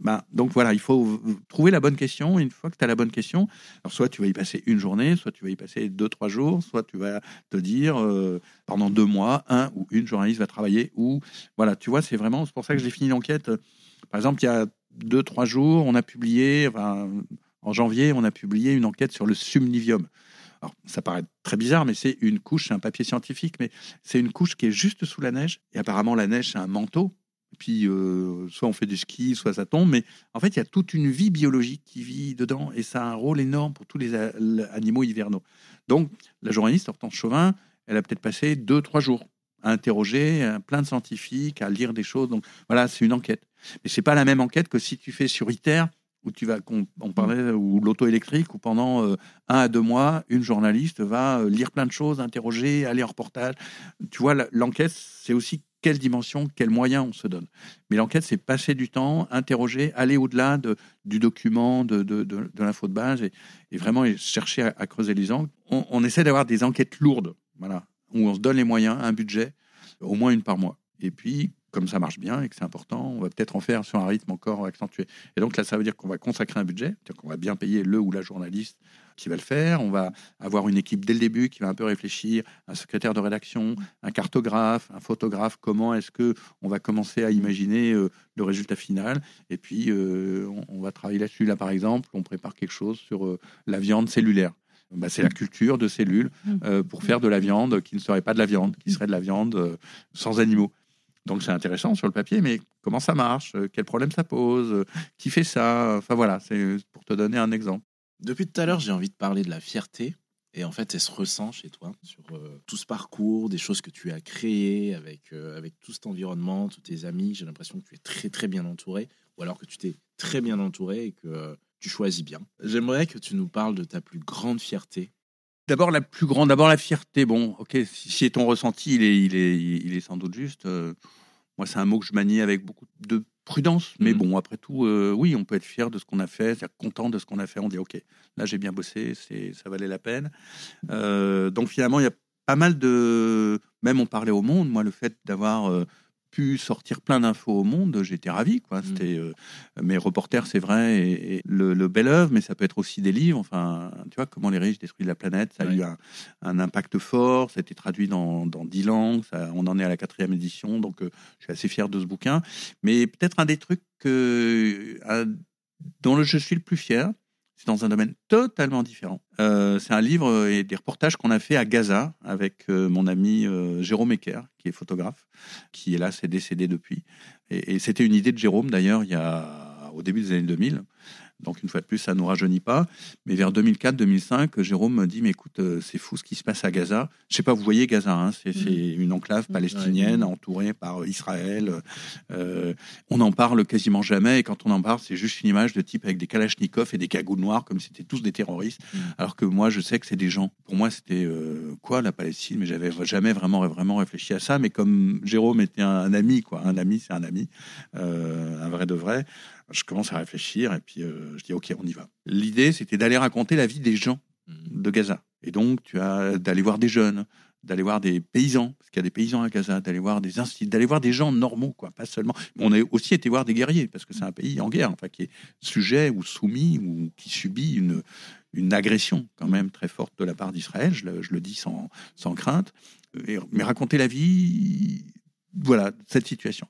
Ben, donc voilà, il faut trouver la bonne question. Une fois que tu as la bonne question, alors soit tu vas y passer une journée, soit tu vas y passer deux, trois jours, soit tu vas te dire euh, pendant deux mois, un ou une journaliste va travailler. Ou voilà, tu vois, c'est vraiment, c'est pour ça que j'ai fini l'enquête. Par exemple, il y a deux, trois jours, on a publié, en janvier, on a publié une enquête sur le sumnivium. Alors, ça paraît très bizarre, mais c'est une couche, c'est un papier scientifique, mais c'est une couche qui est juste sous la neige. Et apparemment, la neige, c'est un manteau. Puis, euh, soit on fait du ski, soit ça tombe. Mais en fait, il y a toute une vie biologique qui vit dedans. Et ça a un rôle énorme pour tous les animaux hivernaux. Donc, la journaliste Hortense Chauvin, elle a peut-être passé deux, trois jours à interroger euh, plein de scientifiques, à lire des choses. Donc, voilà, c'est une enquête. Mais c'est pas la même enquête que si tu fais sur ITER où tu vas, on, parlait, ou l'auto électrique, où pendant euh, un à deux mois, une journaliste va euh, lire plein de choses, interroger, aller en reportage. Tu vois, l'enquête, c'est aussi quelle dimension, quels moyens on se donne. Mais l'enquête, c'est passer du temps, interroger, aller au-delà de, du document, de, de, de, l'info de base, et, vraiment chercher à, creuser les angles. On, on essaie d'avoir des enquêtes lourdes, voilà, où on se donne les moyens, un budget, au moins une par mois. Et puis, comme ça marche bien et que c'est important, on va peut-être en faire sur un rythme encore accentué. Et donc là, ça veut dire qu'on va consacrer un budget, qu'on va bien payer le ou la journaliste qui va le faire. On va avoir une équipe dès le début qui va un peu réfléchir, un secrétaire de rédaction, un cartographe, un photographe. Comment est-ce que on va commencer à imaginer euh, le résultat final Et puis euh, on, va travailler là-dessus. Là, par exemple, on prépare quelque chose sur euh, la viande cellulaire. Bah, c'est la culture de cellules mmh. pour faire de la viande qui ne serait pas de la viande, qui serait de la viande sans animaux. Donc c'est intéressant sur le papier, mais comment ça marche? Euh, Quel problème ça pose? Euh, Qui fait ça? Enfin voilà, c'est pour te donner un exemple. Depuis tout à l'heure, j'ai envie de parler de la fierté. Et en fait, elle se ressent chez toi sur euh, tout ce parcours, des choses que tu as créées avec, avec tout cet environnement, tous tes amis. J'ai l'impression que tu es très très bien entouré, ou alors que tu t'es très bien entouré et que tu choisis bien. J'aimerais que tu nous parles de ta plus grande fierté D'abord, la plus grande, d'abord la fierté. Bon, ok, si c'est ton ressenti, il est, il est, il est sans doute juste. Euh, moi, c'est un mot que je manie avec beaucoup de prudence, mais mmh. bon, après tout, euh, oui, on peut être fier de ce qu'on a fait, c'est content de ce qu'on a fait. On dit, ok, là, j'ai bien bossé, c'est, ça valait la peine. Euh, donc finalement, il y a pas mal de, même on parlait au monde, moi, le fait d'avoir pu sortir plein d'infos au monde, j'étais ravi. Quoi. Mmh. C'était euh, mes reporters, c'est vrai, et, le, bel œuvre, mais ça peut être aussi des livres. Enfin, tu vois, comment les riches détruisent la planète, ça a eu un, impact fort. Ça a été traduit dans, dans dix langues. Ça, on en est à la quatrième édition, donc euh, je suis assez fier de ce bouquin. Mais peut-être un des trucs que, dont je suis le plus fier, c'est dans un domaine totalement différent. Euh, c'est un livre et des reportages qu'on a fait à Gaza avec euh, mon ami euh, Jérôme Ecker, qui est photographe, qui est là, c'est décédé depuis. Et, et c'était une idée de Jérôme d'ailleurs, il y a au début des années 2000. Donc, une fois de plus, ça ne nous rajeunit pas. Mais vers 2004-2005, Jérôme me dit Mais écoute, euh, c'est fou ce qui se passe à Gaza. Je sais pas, vous voyez Gaza, hein, c'est mm. une enclave mm. palestinienne entourée par euh, Israël. Euh, on n'en parle quasiment jamais. Et quand on en parle, c'est juste une image de type avec des kalachnikovs et des cagoules noires, comme c'était tous des terroristes. Mm. Alors que moi, je sais que c'est des gens. Pour moi, c'était quoi la Palestine? Mais j'avais jamais vraiment, vraiment réfléchi à ça. Mais comme Jérôme était un, ami, quoi, un ami, c'est un ami, un vrai de vrai je commence à réfléchir et puis euh, je dis ok, on y va. L'idée, c'était d'aller raconter la vie des gens mmh. de Gaza. Et donc, tu as d'aller voir des jeunes, d'aller voir des paysans, parce qu'il y a des paysans à Gaza, d'aller voir des instituts, d'aller voir des gens normaux, quoi, pas seulement. On a aussi été voir des guerriers, parce que c'est un pays en guerre, enfin, qui est sujet ou soumis ou qui subit une, une agression quand même très forte de la part d'Israël, je, le- je le dis sans, sans crainte, Et- mais raconter la vie, voilà, cette situation.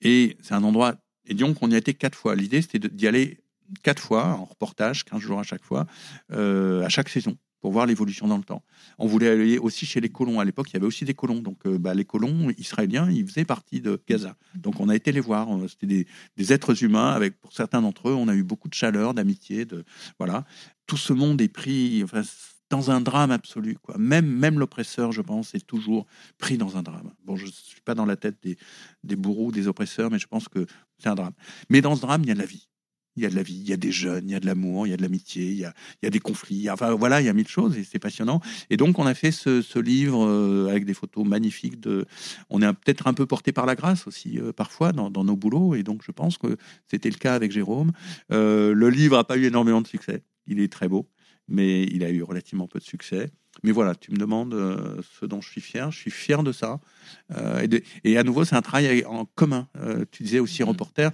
Et c'est un endroit, et donc on y a été quatre fois. L'idée c'était d'y aller quatre fois, en reportage, 15 jours à chaque fois, euh, à chaque saison, pour voir l'évolution dans le temps. On voulait aller aussi chez les colons. À l'époque, il y avait aussi des colons. Donc, euh, bah, les colons israéliens, ils faisaient partie de Gaza. Donc, on a été les voir. C'était des, des êtres humains. Avec, pour certains d'entre eux, on a eu beaucoup de chaleur, d'amitié. De, voilà. Tout ce monde est pris dans un drame absolu. Quoi. Même, même l'oppresseur, je pense, est toujours pris dans un drame. Bon, je ne suis pas dans la tête des bourreaux, des oppresseurs, mais je pense que c'est un drame. Mais dans ce drame, il y a de la vie. Il y a de la vie, il y a des jeunes, il y a de l'amour, il y a de l'amitié, il y a, il y a des conflits. Enfin, voilà, il y a mille choses et c'est passionnant. Et donc, on a fait ce, ce livre euh, avec des photos magnifiques. De, on est peut-être un peu porté par la grâce aussi, euh, parfois, dans, dans nos boulots. Et donc, je pense que c'était le cas avec Jérôme. Euh, le livre n'a pas eu énormément de succès. Il est très beau, mais il a eu relativement peu de succès. Mais voilà, tu me demandes euh, ce dont je suis fier. Je suis fier de ça. Euh, et, de- et à nouveau, c'est un travail en commun. Euh, tu disais aussi Mhm. reporter.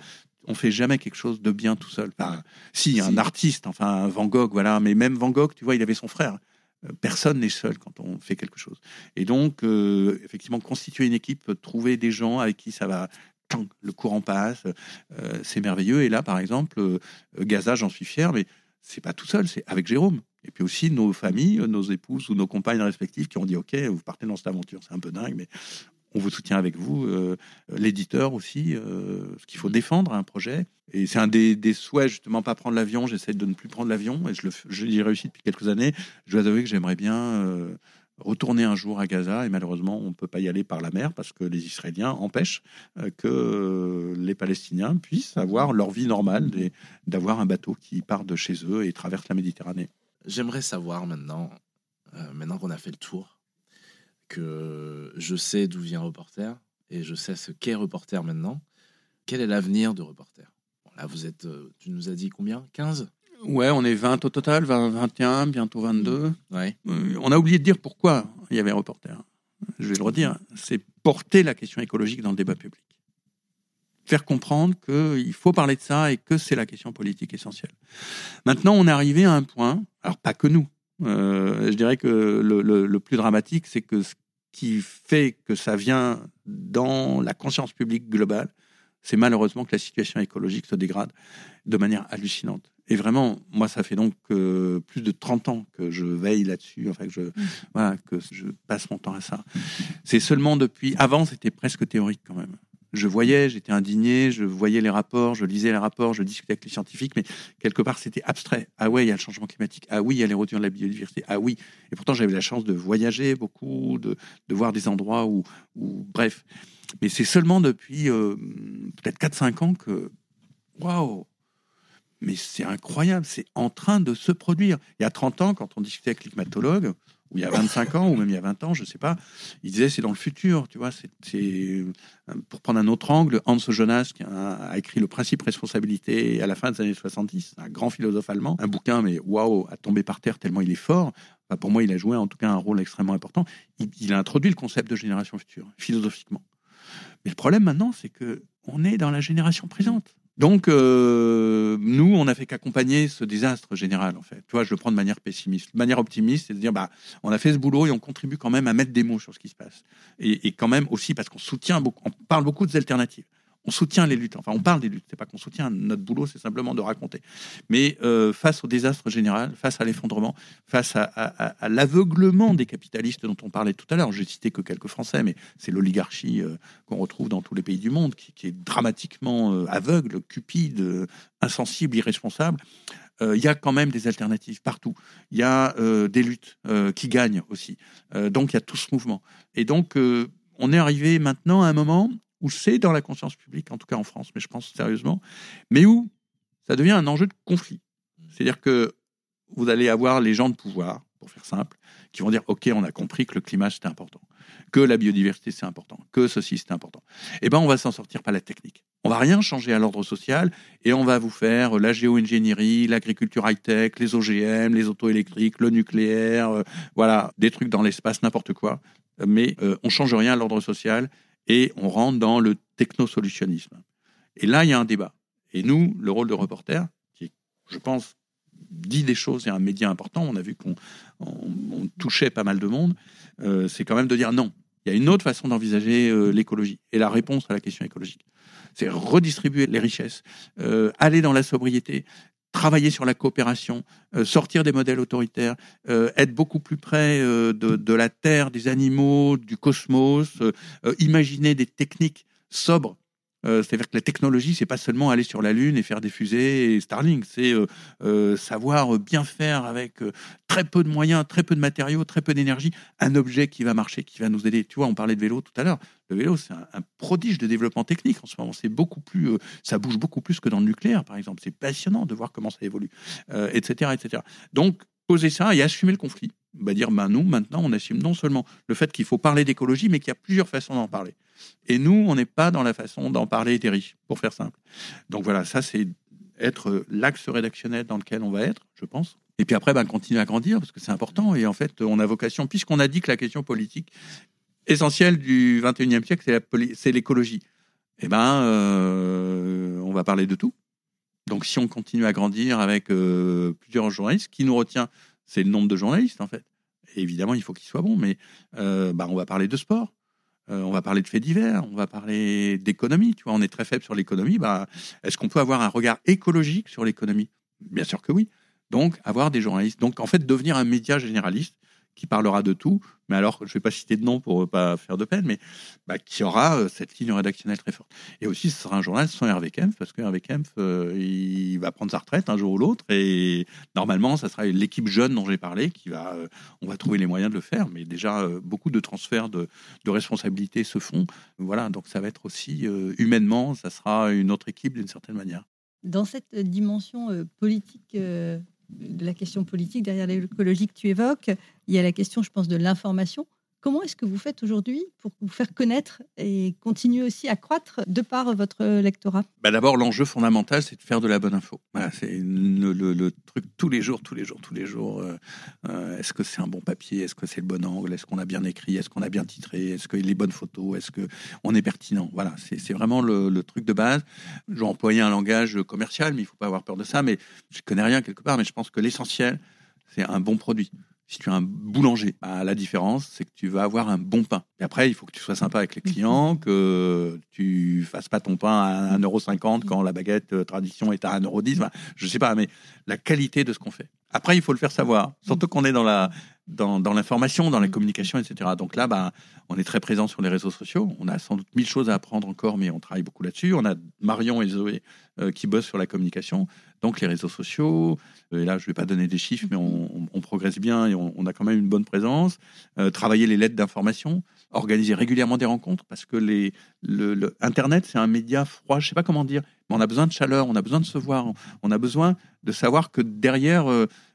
On fait jamais quelque chose de bien tout seul. Enfin, si, un Si. artiste, enfin un Van Gogh, voilà. Mais même Van Gogh, tu vois, il avait son frère. Personne n'est seul quand on fait quelque chose. Et donc, effectivement, constituer une équipe, trouver des gens avec qui ça va, le courant passe, euh, c'est merveilleux. Et là, par exemple, euh, Gaza, j'en suis fier, mais c'est pas tout seul, c'est avec Jérôme. Et puis aussi nos familles, nos épouses ou nos compagnes respectives qui ont dit OK, vous partez dans cette aventure, c'est un peu dingue, mais on vous soutient avec vous. Euh, L'éditeur aussi, euh, parce qu'il faut défendre un projet. Et c'est un des, des souhaits, justement, pas prendre l'avion. J'essaie de ne plus prendre l'avion et je l'y réussi depuis quelques années. Je dois avouer que j'aimerais bien euh, retourner un jour à Gaza et malheureusement, on ne peut pas y aller par la mer parce que les Israéliens empêchent euh, que les Palestiniens puissent avoir leur vie normale d'avoir un bateau qui part de chez eux et traverse la Méditerranée. J'aimerais savoir maintenant, euh, maintenant qu'on a fait le tour, que je sais d'où vient Reporter et je sais ce qu'est Reporter maintenant. Quel est l'avenir de Reporter? Là, vous êtes, euh, tu nous as dit combien? 15 Ouais, on est 20 au total, 20, 21, bientôt 22. Ouais. Euh, on a oublié de dire pourquoi il y avait un reporter. Je vais le redire, c'est porter la question écologique dans le débat public. Faire comprendre qu'il faut parler de ça et que c'est la question politique essentielle. Maintenant, on est arrivé à un point, alors pas que nous, euh, je dirais que le, le- le plus dramatique, c'est que ce qui fait que ça vient dans la conscience publique globale, c'est malheureusement que la situation écologique se dégrade de manière hallucinante. Et vraiment, moi, ça fait donc euh, plus de 30 ans que je veille là-dessus, enfin que je, voilà, que je passe mon temps à ça. C'est seulement depuis. Avant, c'était presque théorique quand même. Je voyais, j'étais indigné, je voyais les rapports, je lisais les rapports, je discutais avec les scientifiques, mais quelque part, c'était abstrait. Ah ouais, il y a le changement climatique. Ah oui, il y a l'érosion de la biodiversité. Ah oui. Et pourtant, j'avais la chance de voyager beaucoup, de, de voir des endroits où, où bref. Mais c'est seulement depuis euh, peut-être 4-5 ans que, waouh, mais c'est incroyable, c'est en train de se produire. Il y a 30 ans, quand on discutait avec les climatologues, ou il y a 25 ans, ou même il y a 20 ans, je ne sais pas, ils disaient c'est dans le futur, tu vois. C'est, c'est- pour prendre un autre angle, Hans Jonas, qui a, a écrit Le principe responsabilité à la fin des années 70, un grand philosophe allemand, un bouquin, mais waouh, à tomber par terre tellement il est fort. Pour moi, il a joué en tout cas un rôle extrêmement important. Il, il a introduit le concept de génération future, philosophiquement. Mais le problème maintenant, c'est que on est dans la génération présente. Donc, euh, nous, on n'a fait qu'accompagner ce désastre général, en fait. Tu vois, je le prends de manière pessimiste. De manière optimiste, c'est de dire, bah, on a fait ce boulot et on contribue quand même à mettre des mots sur ce qui se passe. Et, et quand même aussi parce qu'on soutient beaucoup, on parle beaucoup des alternatives. On soutient les luttes. Enfin, on parle des luttes. C'est pas qu'on soutient. Notre boulot, c'est simplement de raconter. Mais euh, face au désastre général, face à l'effondrement, face à, l'aveuglement des capitalistes dont on parlait tout à l'heure, j'ai cité que quelques Français, mais c'est l'oligarchie euh, qu'on retrouve dans tous les pays du monde, qui, est dramatiquement euh, aveugle, cupide, insensible, irresponsable. Il y a quand même des alternatives partout. Il y a des luttes qui gagnent aussi. Donc il y a tout ce mouvement. Et donc on est arrivé maintenant à un moment où c'est dans la conscience publique, en tout cas en France, mais je pense sérieusement, mais où ça devient un enjeu de conflit. C'est-à-dire que vous allez avoir les gens de pouvoir, pour faire simple, qui vont dire OK, on a compris que le climat c'était important, que la biodiversité c'est important, que ceci c'est important. Eh ben on va s'en sortir par la technique. On va rien changer à l'ordre social et on va vous faire la géo-ingénierie, l'agriculture high-tech, les OGM, les auto électriques, le nucléaire, euh, voilà, des trucs dans l'espace, n'importe quoi. Mais euh, on change rien à l'ordre social et on rentre dans le technosolutionnisme. Et là, il y a un débat. Et nous, le rôle de reporter, qui, je pense, dit des choses, et un média important, on a vu qu'on touchait pas mal de monde, euh, c'est quand même de dire non. Il y a une autre façon d'envisager euh, l'écologie et la réponse à la question écologique. C'est redistribuer les richesses, euh, aller dans la sobriété, travailler sur la coopération, sortir des modèles autoritaires, être beaucoup plus près de, de, la terre, des animaux, du cosmos, imaginer des techniques sobres euh, c'est-à-dire que la technologie, c'est pas seulement aller sur la Lune et faire des fusées et Starlink, c'est euh, euh, savoir bien faire avec très peu de moyens, très peu de matériaux, très peu d'énergie, un objet qui va marcher, qui va nous aider. Tu vois, on parlait de vélo tout à l'heure. Le vélo, c'est un, prodige de développement technique en ce moment. C'est beaucoup plus, ça bouge beaucoup plus que dans le nucléaire, par exemple. C'est passionnant de voir comment ça évolue, etc., etc. Donc, poser ça et assumer le conflit. Bah dire, bah nous, maintenant, on assume non seulement le fait qu'il faut parler d'écologie, mais qu'il y a plusieurs façons d'en parler. Et nous, on n'est pas dans la façon d'en parler des riches, pour faire simple. Donc voilà, ça, c'est être l'axe rédactionnel dans lequel on va être, je pense. Et puis après, bah, continuer à grandir, parce que c'est important. Et en fait, on a vocation, puisqu'on a dit que la question politique essentielle du 21e siècle, c'est l'écologie, eh ben, euh, on va parler de tout. Donc si on continue à grandir avec euh, plusieurs journalistes, qui nous retient, c'est le nombre de journalistes, en fait. évidemment, il faut qu'ils soient bons, mais euh, bah, on va parler de sport. Euh, on va parler de faits divers, on va parler d'économie. Tu vois, on est très faible sur l'économie. Bah, est-ce qu'on peut avoir un regard écologique sur l'économie? Bien sûr que oui. Donc, avoir des journalistes. Donc, en fait, devenir un média généraliste qui parlera de tout, mais alors je ne vais pas citer de nom pour pas faire de peine, mais bah, qui aura euh, cette ligne rédactionnelle très forte. Et aussi, ce sera un journal sans Hervé Kempf, parce que Hervé Kempf, euh, il va prendre sa retraite un jour ou l'autre, et normalement, ça sera l'équipe jeune dont j'ai parlé qui va, euh, on va trouver les moyens de le faire, mais déjà, beaucoup de transferts de responsabilités se font. Voilà, donc ça va être aussi, humainement, ça sera une autre équipe d'une certaine manière. Dans cette dimension politique la question politique derrière l'écologie que tu évoques, il y a la question, je pense, de l'information. Comment est-ce que vous faites aujourd'hui pour vous faire connaître et continuer aussi à croître de par votre lectorat? Bah D'abord, l'enjeu fondamental, c'est de faire de la bonne info. c'est le, truc tous les jours, tous les jours, tous les jours. Euh, euh, est-ce que c'est un bon papier? Est-ce que c'est le bon angle? Est-ce qu'on a bien écrit? Est-ce qu'on a bien titré? Est-ce a les bonnes photos? Est-ce qu'on est pertinent? Voilà, c'est vraiment le, truc de base. Je vais employer un langage commercial, mais il ne faut pas avoir peur de ça. Mais je connais rien quelque part, mais je pense que l'essentiel, c'est un bon produit. Si tu es un boulanger, bah, la différence, c'est que tu vas avoir un bon pain. Et après, il faut que tu sois sympa avec les clients, que tu fasses pas ton pain à 1,50€ quand la baguette euh, tradition est à 1,10€. Bah, je sais pas, mais la qualité de ce qu'on fait. Après, il faut le faire savoir. Surtout qu'on est dans la dans, dans l'information, dans la communication, etc. Donc là, bah, on est très présent sur les réseaux sociaux. On a sans doute mille choses à apprendre encore, mais on travaille beaucoup là-dessus. On a Marion et Zoé euh, qui bossent sur la communication. Donc les réseaux sociaux, euh, et là je ne vais pas donner des chiffres, mais on, progresse bien et on, a quand même une bonne présence. Euh, travailler les lettres d'information, organiser régulièrement des rencontres, parce que les, le, Internet, c'est un média froid, je ne sais pas comment dire, mais on a besoin de chaleur, on a besoin de se voir, on a besoin de savoir que derrière...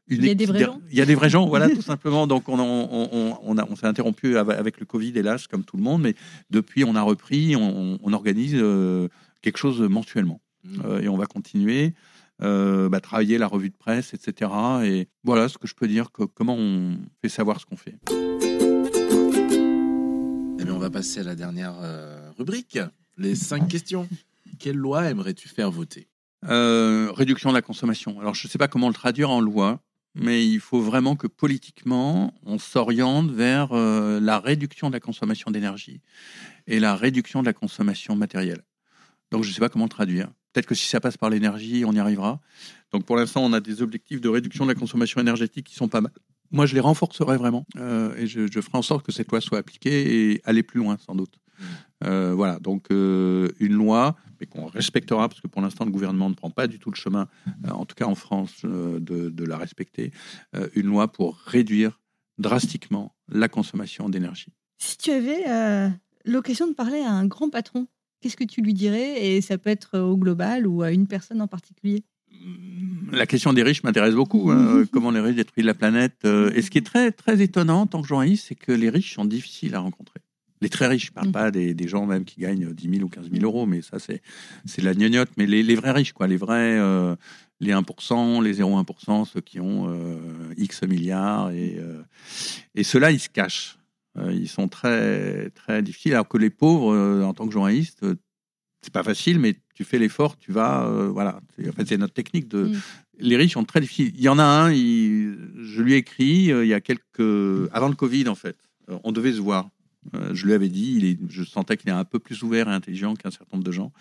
il y a des vrais gens. Il y a des vrais gens, voilà, tout simplement. Donc, on, on, on, on s'est interrompu avec le Covid, hélas, comme tout le monde, mais depuis, on a repris, on, organise quelque chose mensuellement. Mmh. et on va continuer. Euh, bah, travailler la revue de presse, etc. Et voilà ce que je peux dire, que, comment on fait savoir ce qu'on fait. Eh bien, on va passer à la dernière euh, rubrique, les cinq questions. Quelle loi aimerais-tu faire voter? Euh, Réduction de la consommation. Alors, je ne sais pas comment le traduire en loi, mais il faut vraiment que politiquement, on s'oriente vers la réduction de la consommation d'énergie et la réduction de la consommation matérielle. Donc, je ne sais pas comment traduire. Peut-être que si ça passe par l'énergie, on y arrivera. Donc pour l'instant, on a des objectifs de réduction de la consommation énergétique qui sont pas mal. Moi, je les renforcerai vraiment euh, et je, ferai en sorte que cette loi soit appliquée et aller plus loin, sans doute. Euh, voilà, donc euh, une loi, mais qu'on respectera, parce que pour l'instant, le gouvernement ne prend pas du tout le chemin, en tout cas en France, de, de, la respecter. une loi pour réduire drastiquement la consommation d'énergie. Si tu avais l'occasion de parler à un grand patron qu'est-ce que tu lui dirais? Et ça peut être au global ou à une personne en particulier? La question des riches m'intéresse beaucoup. Hein, comment les riches détruisent la planète. Euh, et ce qui est très, très étonnant en tant que journaliste, c'est que les riches sont difficiles à rencontrer. Les très riches, je parle Mm. pas des, des gens même qui gagnent 10 000 ou 15 000 euros, mais ça, c'est de la gnognotte. Mais les, les vrais riches, quoi, les vrais, euh, les 1%, les 0,1%, ceux qui ont euh, X milliards, et, euh, et ceux-là, ils se cachent. Ils sont très, très difficiles, alors que les pauvres, en tant que journaliste, c'est pas facile, mais tu fais l'effort, tu vas, voilà. En fait, c'est notre technique de. Mm. Les riches sont très difficiles. Il y en a un, il- je lui ai écrit il y a quelques, avant le Covid en fait. On devait se voir. Euh, je lui avais dit, il est, je sentais qu'il est un peu plus ouvert et intelligent qu'un certain nombre de gens.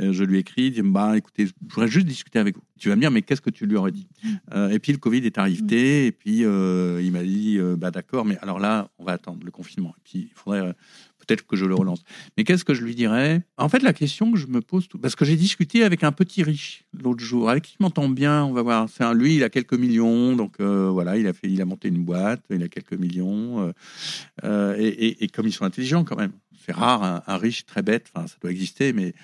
Euh, je lui ai écrit, dit, bah écoutez, je voudrais juste discuter avec vous. Tu vas me dire, mais qu'est-ce que tu lui aurais dit Euh, Et puis le Covid est arrivé, et puis il m'a dit, bah d'accord, mais alors là, on va attendre le confinement. Et puis il faudrait peut-être que je le relance. Mais qu'est-ce que je lui dirais? En fait, la question que je me pose, parce que j'ai discuté avec un petit riche l'autre jour, avec qui je m'entends bien, on va voir. Un, lui, il a quelques millions, donc euh, voilà, il a fait, il a monté une boîte, il a quelques millions, euh, euh, et comme ils sont intelligents quand même. C'est rare un, un riche très bête, enfin ça doit exister, mais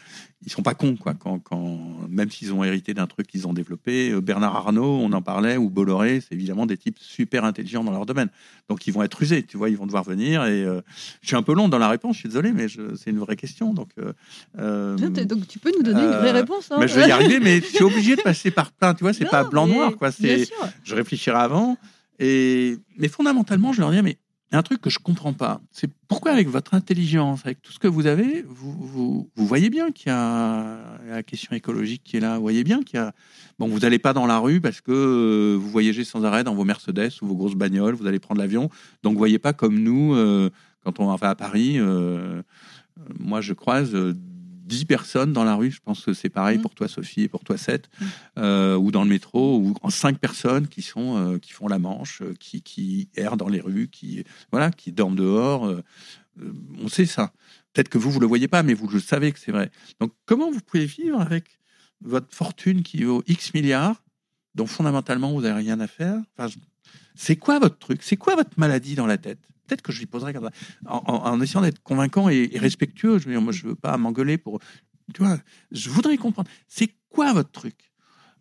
ils sont pas cons quoi. Quand, quand même s'ils ont hérité d'un truc qu'ils ont développé, Euh, Bernard Arnault, on en parlait, ou Bolloré, c'est évidemment des types super intelligents dans leur domaine. Donc ils vont être usés, tu vois, ils vont devoir venir. Et euh, je suis un peu long dans la réponse, je suis désolé, mais c'est une vraie question. Donc, euh, Donc tu peux nous donner une vraie réponse. hein. mais je vais y arriver, mais je suis obligé de passer par plein. Tu vois, c'est pas blanc-noir, quoi. C'est, je réfléchirai avant. Et mais fondamentalement, je leur dis, mais il y a un truc que je comprends pas. C'est pourquoi, avec votre intelligence, avec tout ce que vous avez, vous, voyez bien qu'il y a la question écologique qui est là. Vous voyez bien qu'il y a. Bon, vous n'allez pas dans la rue parce que euh, vous voyagez sans arrêt dans vos Mercedes ou vos grosses bagnoles. Vous allez prendre l'avion. Donc, vous voyez pas comme nous, euh, quand on va à Paris. euh, moi, je croise 10 personnes dans la rue. Je pense que c'est pareil Mhm. pour toi, Sophie, et pour toi, Seth, Mhm. euh, ou dans le métro, ou en 5 personnes qui, sont, euh, qui font la manche, euh, qui, qui errent dans les rues, qui, voilà, qui dorment dehors. euh, on sait ça. Peut-être que vous, vous le voyez pas, mais vous le savez que c'est vrai. Donc, comment vous pouvez vivre avec votre fortune qui vaut X milliards, dont fondamentalement, vous n'avez rien à faire? Enfin, C'est quoi votre truc? C'est quoi votre maladie dans la tête? Peut-être que je lui poserai. En, en- essayant d'être convaincant et, respectueux. Je veux dire, moi, je veux pas m'engueuler pour. Tu vois, je voudrais comprendre. C'est quoi votre truc?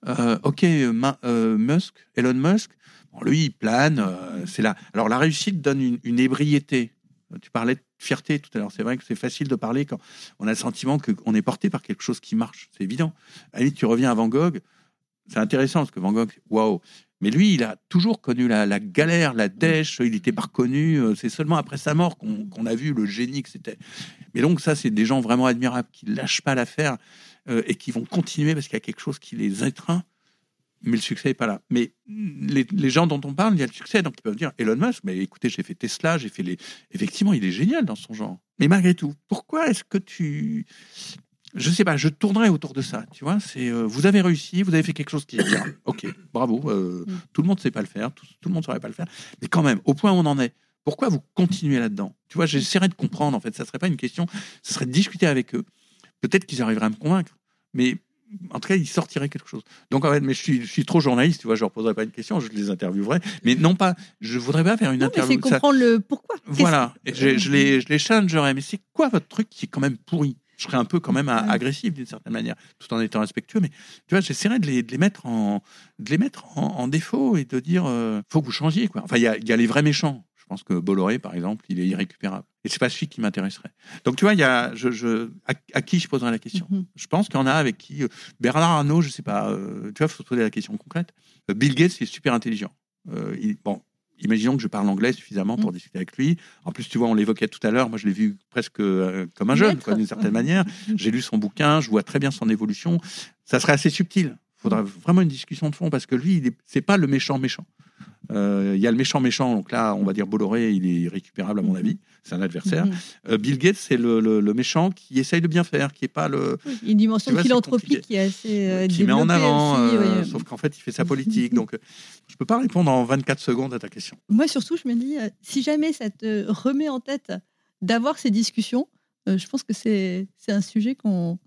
Euh, Ok, euh, Musk, Elon Musk, bon, lui, il plane. euh, c'est là. Alors, la réussite donne une, une ébriété. Tu parlais de fierté tout à l'heure. C'est vrai que c'est facile de parler quand on a le sentiment qu'on est porté par quelque chose qui marche. C'est évident. Limite, tu reviens à Van Gogh. C'est intéressant parce que Van Gogh, waouh. Mais lui, il a toujours connu la, galère, la dèche. Il n'était pas reconnu. euh, C'est seulement après sa mort qu'on qu'on a vu le génie que c'était. Mais donc, ça, c'est des gens vraiment admirables qui ne lâchent pas l'affaire euh, et qui vont continuer parce qu'il y a quelque chose qui les étreint. Mais le succès n'est pas là. Mais les, les gens dont on parle, il y a le succès. Donc, ils peuvent dire Elon Musk, mais écoutez, j'ai fait Tesla, j'ai fait les. Effectivement, il est génial dans son genre. Mais malgré tout, pourquoi est-ce que tu. Je sais pas, je tournerai autour de ça. Tu vois, c'est euh, vous avez réussi, vous avez fait quelque chose qui est bien. Ok, bravo. euh, Mm. Tout le monde ne sait pas le faire, tout, tout le monde ne saurait pas le faire. Mais quand même, au point où on en est, pourquoi vous continuez là-dedans? Tu vois, j'essaierai de comprendre. En fait, ça serait pas une question, ce serait de discuter avec eux. Peut-être qu'ils arriveraient à me convaincre, mais en tout cas, ils sortiraient quelque chose. Donc, en fait, mais je suis, je suis trop journaliste, tu vois, je leur poserai pas une question, je les interviewerai. Mais non pas, je voudrais pas faire une Non, mais interview. ça- comprendre le pourquoi. Voilà, et je, je les, je les challengerai. Mais c'est quoi votre truc qui est quand même pourri? Je serais un peu quand même Ouais. agressif d'une certaine manière, tout en étant respectueux. Mais tu vois, j'essaierai de les, de les mettre en, de les mettre en, en défaut et de dire, euh, faut que vous changiez quoi. Enfin, il y a, il y a les vrais méchants. Je pense que Bolloré, par exemple, il est irrécupérable. Et c'est pas celui qui m'intéresserait. Donc tu vois, il y a, je, je, à, à qui je poserai la question? Mhm. Je pense qu'il y en a avec qui euh, Bernard Arnault, je sais pas. euh, tu vois, faut se poser la question concrète. Euh, Bill Gates, il est super intelligent. Il- bon, imaginons que je parle anglais suffisamment pour Mm. discuter avec lui. En plus, tu vois, on l'évoquait tout à l'heure. Moi, je l'ai vu presque euh, comme un jeune, d'une certaine manière. J'ai lu son bouquin, je vois très bien son évolution. Ça serait assez subtil. Il faudra vraiment une discussion de fond parce que lui, il est- c'est pas le méchant méchant. Euh, Il y a le méchant méchant, donc là, on va dire Bolloré, il est récupérable à mon Mhm. avis. C'est un adversaire. Mhm. Euh, Bill Gates, c'est le, le- le méchant qui essaye de bien faire, qui est pas le, Oui, Une dimension vois, philanthropique qui est assez euh, qui met en avant, aussi, euh, ouais. sauf qu'en fait, il fait sa politique. donc, je peux pas répondre en 24 secondes à ta question. Moi, surtout, je me dis, si jamais ça te remet en tête d'avoir ces discussions, je pense que c'est un sujet qu'on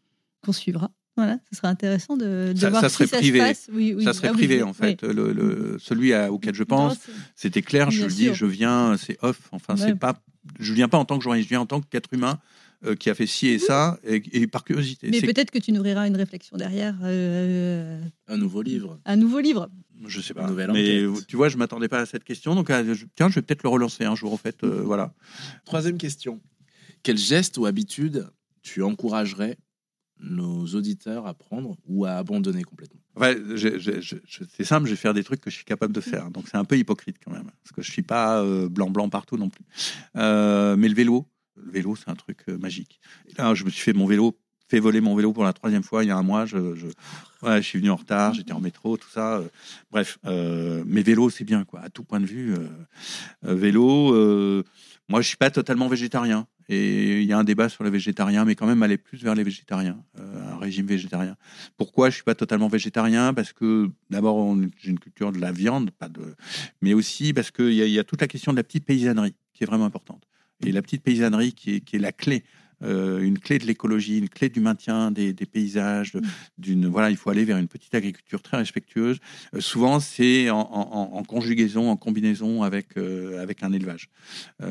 qu'on suivra. Voilà, ce serait intéressant de, de Ça- voir ça si serait ça privé. se passe. Oui, oui. ça serait Ah privé, oui, en fait. oui. Le, le- celui à- auquel je pense, c'était clair. Je le dis, je viens, c'est off. Enfin, Ouais. c'est pas. Je viens pas en tant que journaliste, je viens en tant qu'être humain euh, qui a fait ci et ça, et, et par curiosité. Mais peut-être que tu nourriras une réflexion derrière, euh, Un nouveau livre. un nouveau livre. Je sais pas. Nouvelle Mais tu vois, je m'attendais pas à cette question. Donc, euh, je- tiens, je vais peut-être le relancer un jour, en fait. euh, voilà. Troisième question. quel geste ou habitude tu encouragerais nos auditeurs à prendre ou à abandonner complètement c'est simple, je vais faire des trucs que je suis capable de faire. Donc c'est un peu hypocrite quand même, parce que je suis pas euh, blanc blanc partout non plus. Euh, mais le vélo, le vélo, c'est un truc euh, magique. Là, je me suis fait mon vélo, fait voler mon vélo pour la troisième fois il y a un mois. Je, je, suis venu en retard, j'étais en métro, tout ça. bref, mais vélo, c'est bien quoi, à tout point de vue. vélo, moi, je suis pas totalement végétarien. Et il y a un débat sur le végétarien, mais quand même aller plus vers les végétariens, euh, un régime végétarien. Pourquoi je suis pas totalement végétarien? Parce que d'abord, j'ai une culture de la viande, pas de, mais aussi parce qu'il y, y a toute la question de la petite paysannerie qui est vraiment importante. Et la petite paysannerie qui est, qui est la clé, euh, une clé de l'écologie, une clé du maintien des, des paysages. Mm. D'une voilà, il faut aller vers une petite agriculture très respectueuse. Euh, souvent, c'est en, en- en conjugaison, en combinaison avec euh, avec un élevage.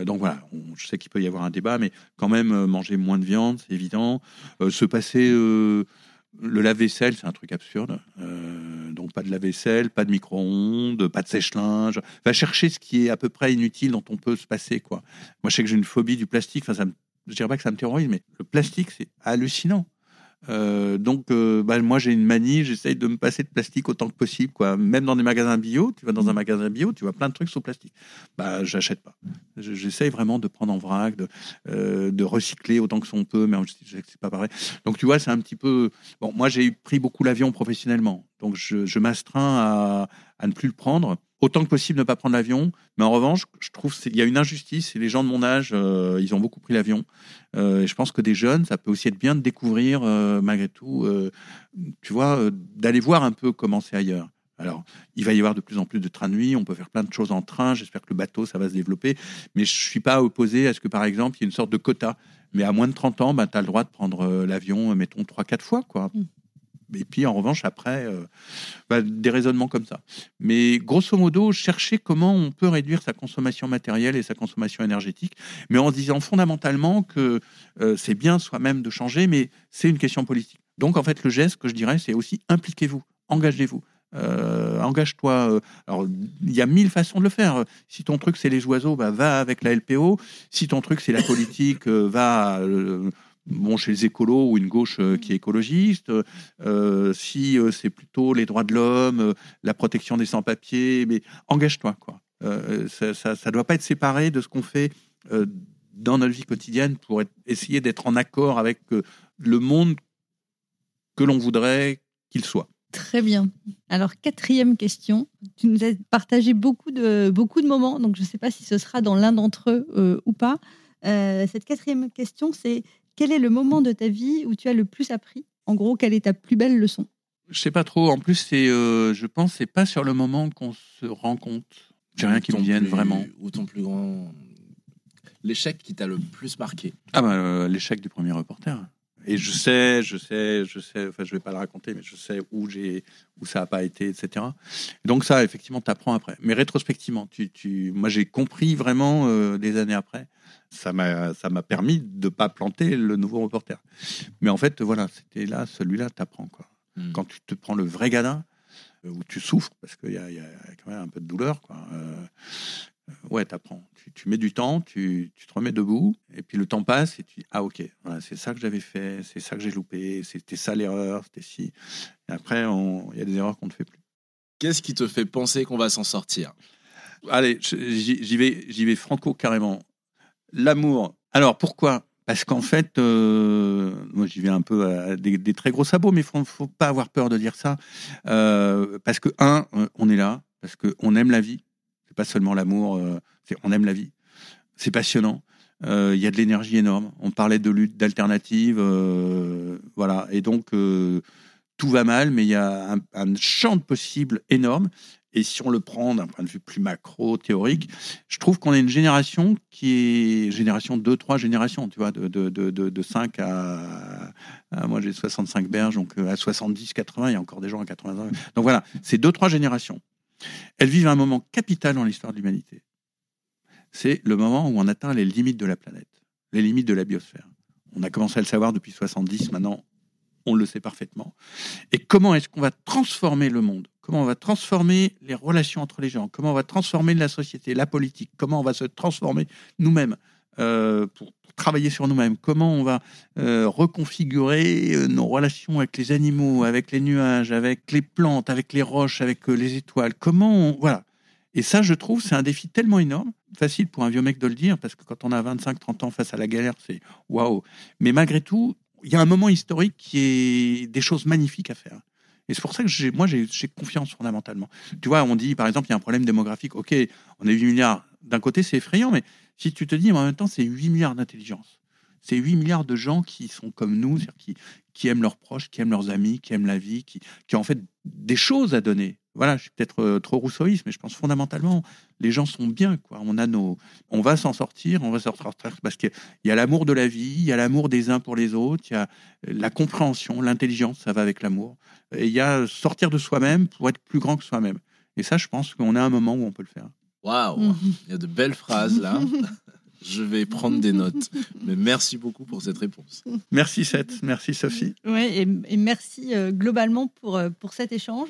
Donc voilà, on- je sais qu'il peut y avoir un débat, mais quand même manger moins de viande, c'est évident. Se passer le lave-vaisselle, c'est un truc absurde. Euh, donc pas de lave-vaisselle, pas de micro-ondes, pas de sèche-linge. Va chercher ce qui est à peu près inutile dont on peut se passer. Quoi. Moi, je sais que j'ai une phobie du plastique. Enfin, ça me, je dirais pas que ça me terrorise, mais le plastique, c'est hallucinant. Euh, donc, euh, bah, moi, j'ai une manie. J'essaye de me passer de plastique autant que possible. Quoi. Même dans des magasins bio, tu vas dans un magasin bio, tu vois plein de trucs sous plastique. Bah, j'achète pas. Je- J'essaye vraiment de prendre en vrac, de, euh, recycler autant que son peut, mais c'est pas pareil. Donc, tu vois, c'est un petit peu. Bon, moi, j'ai pris beaucoup l'avion professionnellement, donc je, m'astreins à ne plus le prendre. Autant que possible, ne pas prendre l'avion. Mais en revanche, je trouve qu'il y a une injustice. Et les gens de mon âge, euh, ils ont beaucoup pris l'avion. Euh, et je pense que des jeunes, ça peut aussi être bien de découvrir, euh, malgré tout, tu vois, d'aller voir un peu comment c'est ailleurs. Alors, il va y avoir de plus en plus de trains de nuit. On peut faire plein de choses en train. J'espère que le bateau, ça va se développer. Mais je suis pas opposé à ce que, par exemple, il y ait une sorte de quota. Mais à moins de 30 ans, bah, tu as le droit de prendre l'avion, mettons, 3-4 fois. quoi. Mm. Et puis, en revanche, après, euh, bah, des raisonnements comme ça. Mais grosso modo, chercher comment on peut réduire sa consommation matérielle et sa consommation énergétique, mais en disant fondamentalement que euh, c'est bien soi-même de changer, mais c'est une question politique. Donc, en fait, le geste que je dirais, c'est aussi impliquez-vous, engagez-vous. Euh, engage-toi. Alors, il y a mille façons de le faire. Si ton truc c'est les oiseaux, bah, va avec la LPO. Si ton truc c'est la politique, va bon chez les écolos ou une gauche euh, qui est écologiste. Euh, si euh, c'est plutôt les droits de l'homme, la protection des sans-papiers, mais engage-toi quoi. Ça, ça doit pas être séparé de ce qu'on fait dans notre vie quotidienne pour essayer d'être en accord avec le monde que l'on voudrait qu'il soit. Très bien. Alors, quatrième question. Tu nous as partagé beaucoup de, beaucoup de moments, donc je ne sais pas si ce sera dans l'un d'entre eux ou pas. Cette quatrième question, c'est quel est le moment de ta vie où tu as le plus appris? En gros, quelle est ta plus belle leçon? Je sais pas trop. En plus, c'est, euh, je pense, c'est pas sur le moment qu'on se rend compte. J'ai rien qui me vienne plus- vraiment. Ou ton plus grand. L'échec qui t'a le plus marqué? Ah bah, euh, l'échec du premier reporter. Et je sais, je sais, je sais. Enfin, je vais pas le raconter, mais je sais où j'ai, où ça a pas été, etc. Donc ça, effectivement, t'apprends après. Mais rétrospectivement, tu, tu, moi, j'ai compris vraiment euh, des années après. Ça m'a, ça m'a permis de pas planter le nouveau reporter. Mais en fait, voilà, c'était là, celui-là, t'apprends quoi. Hmm. quand tu te prends le vrai gadin, euh, où tu souffres, parce qu'il y, y a quand même un peu de douleur, quoi. euh, ouais, t'apprends. Tu, tu mets du temps, tu, tu te remets debout, et puis le temps passe, et tu dis, ah ok, voilà, c'est ça que j'avais fait, c'est ça que j'ai loupé, c'était ça l'erreur, c'était si. Et après, il y a des erreurs qu'on ne fait plus. Qu'est-ce qui te fait penser qu'on va s'en sortir? Allez, j'y vais, j'y vais franco carrément. L'amour. Alors pourquoi? Parce qu'en fait, euh, moi j'y vais un peu à des, très gros sabots, mais il faut, faut pas avoir peur de dire ça. Euh, parce que un, euh, on est là, parce que on aime la vie. C'est pas seulement l'amour, euh, on aime la vie. C'est passionnant. Euh, Il y a de l'énergie énorme. On parlait de lutte, d'alternative, euh, voilà. Et donc tout va mal, mais il y a un, un champ de possibles énorme. Et si on le prend d'un point de vue plus macro, théorique, je trouve qu'on est une génération qui est génération 2, 3 générations, tu vois, de, de, de, de, de 5 à, à- Moi, j'ai 65 berges, donc euh, à 70, 80, il y a encore des gens à 80 ans. Donc voilà, c'est 2, 3 générations. Elles vivent un moment capital dans l'histoire de l'humanité. C'est le moment où on atteint les limites de la planète, les limites de la biosphère. On a commencé à le savoir depuis 70, maintenant on le sait parfaitement. Et comment est-ce qu'on va transformer le monde Comment on va transformer les relations entre les gens? Comment on va transformer la société, la politique? Comment on va se transformer nous-mêmes euh, pour, travailler sur nous-mêmes, comment on va euh, reconfigurer euh, nos relations avec les animaux, avec les nuages, avec les plantes, avec les roches, avec les étoiles? Comment. Voilà. Et ça, je trouve, c'est un défi tellement énorme. Facile pour un vieux mec de le dire, parce que quand on a 25-30 ans face à la galère, c'est waouh. Mais malgré tout, il y a un moment historique qui est des choses magnifiques à faire. Et c'est pour ça que moi, j'ai, confiance fondamentalement. Tu vois, on dit, par exemple, il y a un problème démographique. OK, on est 8 milliards. D'un côté, c'est effrayant, mais si tu te dis, en même temps, c'est 8 milliards d'intelligence. C'est 8 milliards de gens qui sont comme nous, qui, aiment leurs proches, qui aiment leurs amis, qui aiment la vie, qui ont en fait des choses à donner. Voilà, je suis peut-être euh, trop rousseauiste, mais je pense fondamentalement, les gens sont bien. Quoi. On, a nos, on va s'en sortir, on va sortir parce qu'il y a l'amour de la vie, il y a l'amour des uns pour les autres, il y a la compréhension, l'intelligence, ça va avec l'amour. Et il y a sortir de soi-même pour être plus grand que soi-même. Et ça, je pense qu'on a un moment où on peut le faire. Waouh, mhm. il y a de belles phrases là. Je vais prendre des notes. Mais merci beaucoup pour cette réponse. Merci Seth, merci Sophie. Oui, et, et merci euh, globalement pour, euh, pour cet échange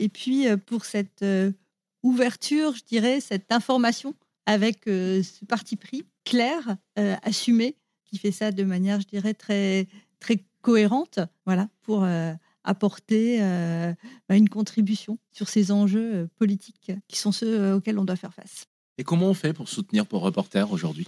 et puis euh, pour cette ouverture, je dirais, cette information avec ce parti pris clair, assumé, qui fait ça de manière, je dirais, très, très cohérente, voilà, pour apporter euh, bah, une contribution sur ces enjeux euh, politiques qui sont ceux euh, auxquels on doit faire face. Et comment on fait pour soutenir pour Reporter aujourd'hui?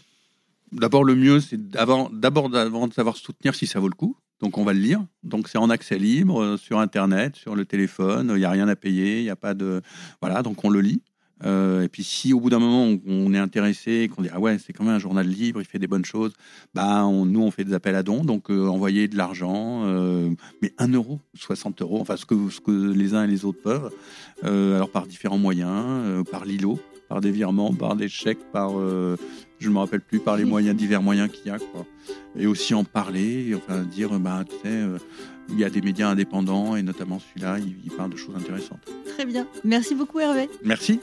D'abord, le mieux, c'est d'abord, d'abord de savoir soutenir si ça vaut le coup. Donc, on va le lire. Donc, c'est en accès libre sur Internet, sur le téléphone. Il n'y a rien à payer. Il n'y a pas de. Voilà, donc on le lit. Euh, et puis si au bout d'un moment on, est intéressé, qu'on dit ah ouais c'est quand même un journal libre, il fait des bonnes choses, bah nous on fait des appels à dons, donc euh, envoyer de l'argent, euh, mais 1 euro, 60 euros, enfin ce que, ce que les uns et les autres peuvent, alors par différents moyens, par l'ILO, par des virements, par des chèques, par je ne me rappelle plus, par les moyens divers moyens qu'il y a quoi. Et aussi en parler, enfin dire bah tu sais il y a des médias indépendants et notamment celui-là, il, il parle de choses intéressantes. Très bien. Merci beaucoup Hervé. Merci.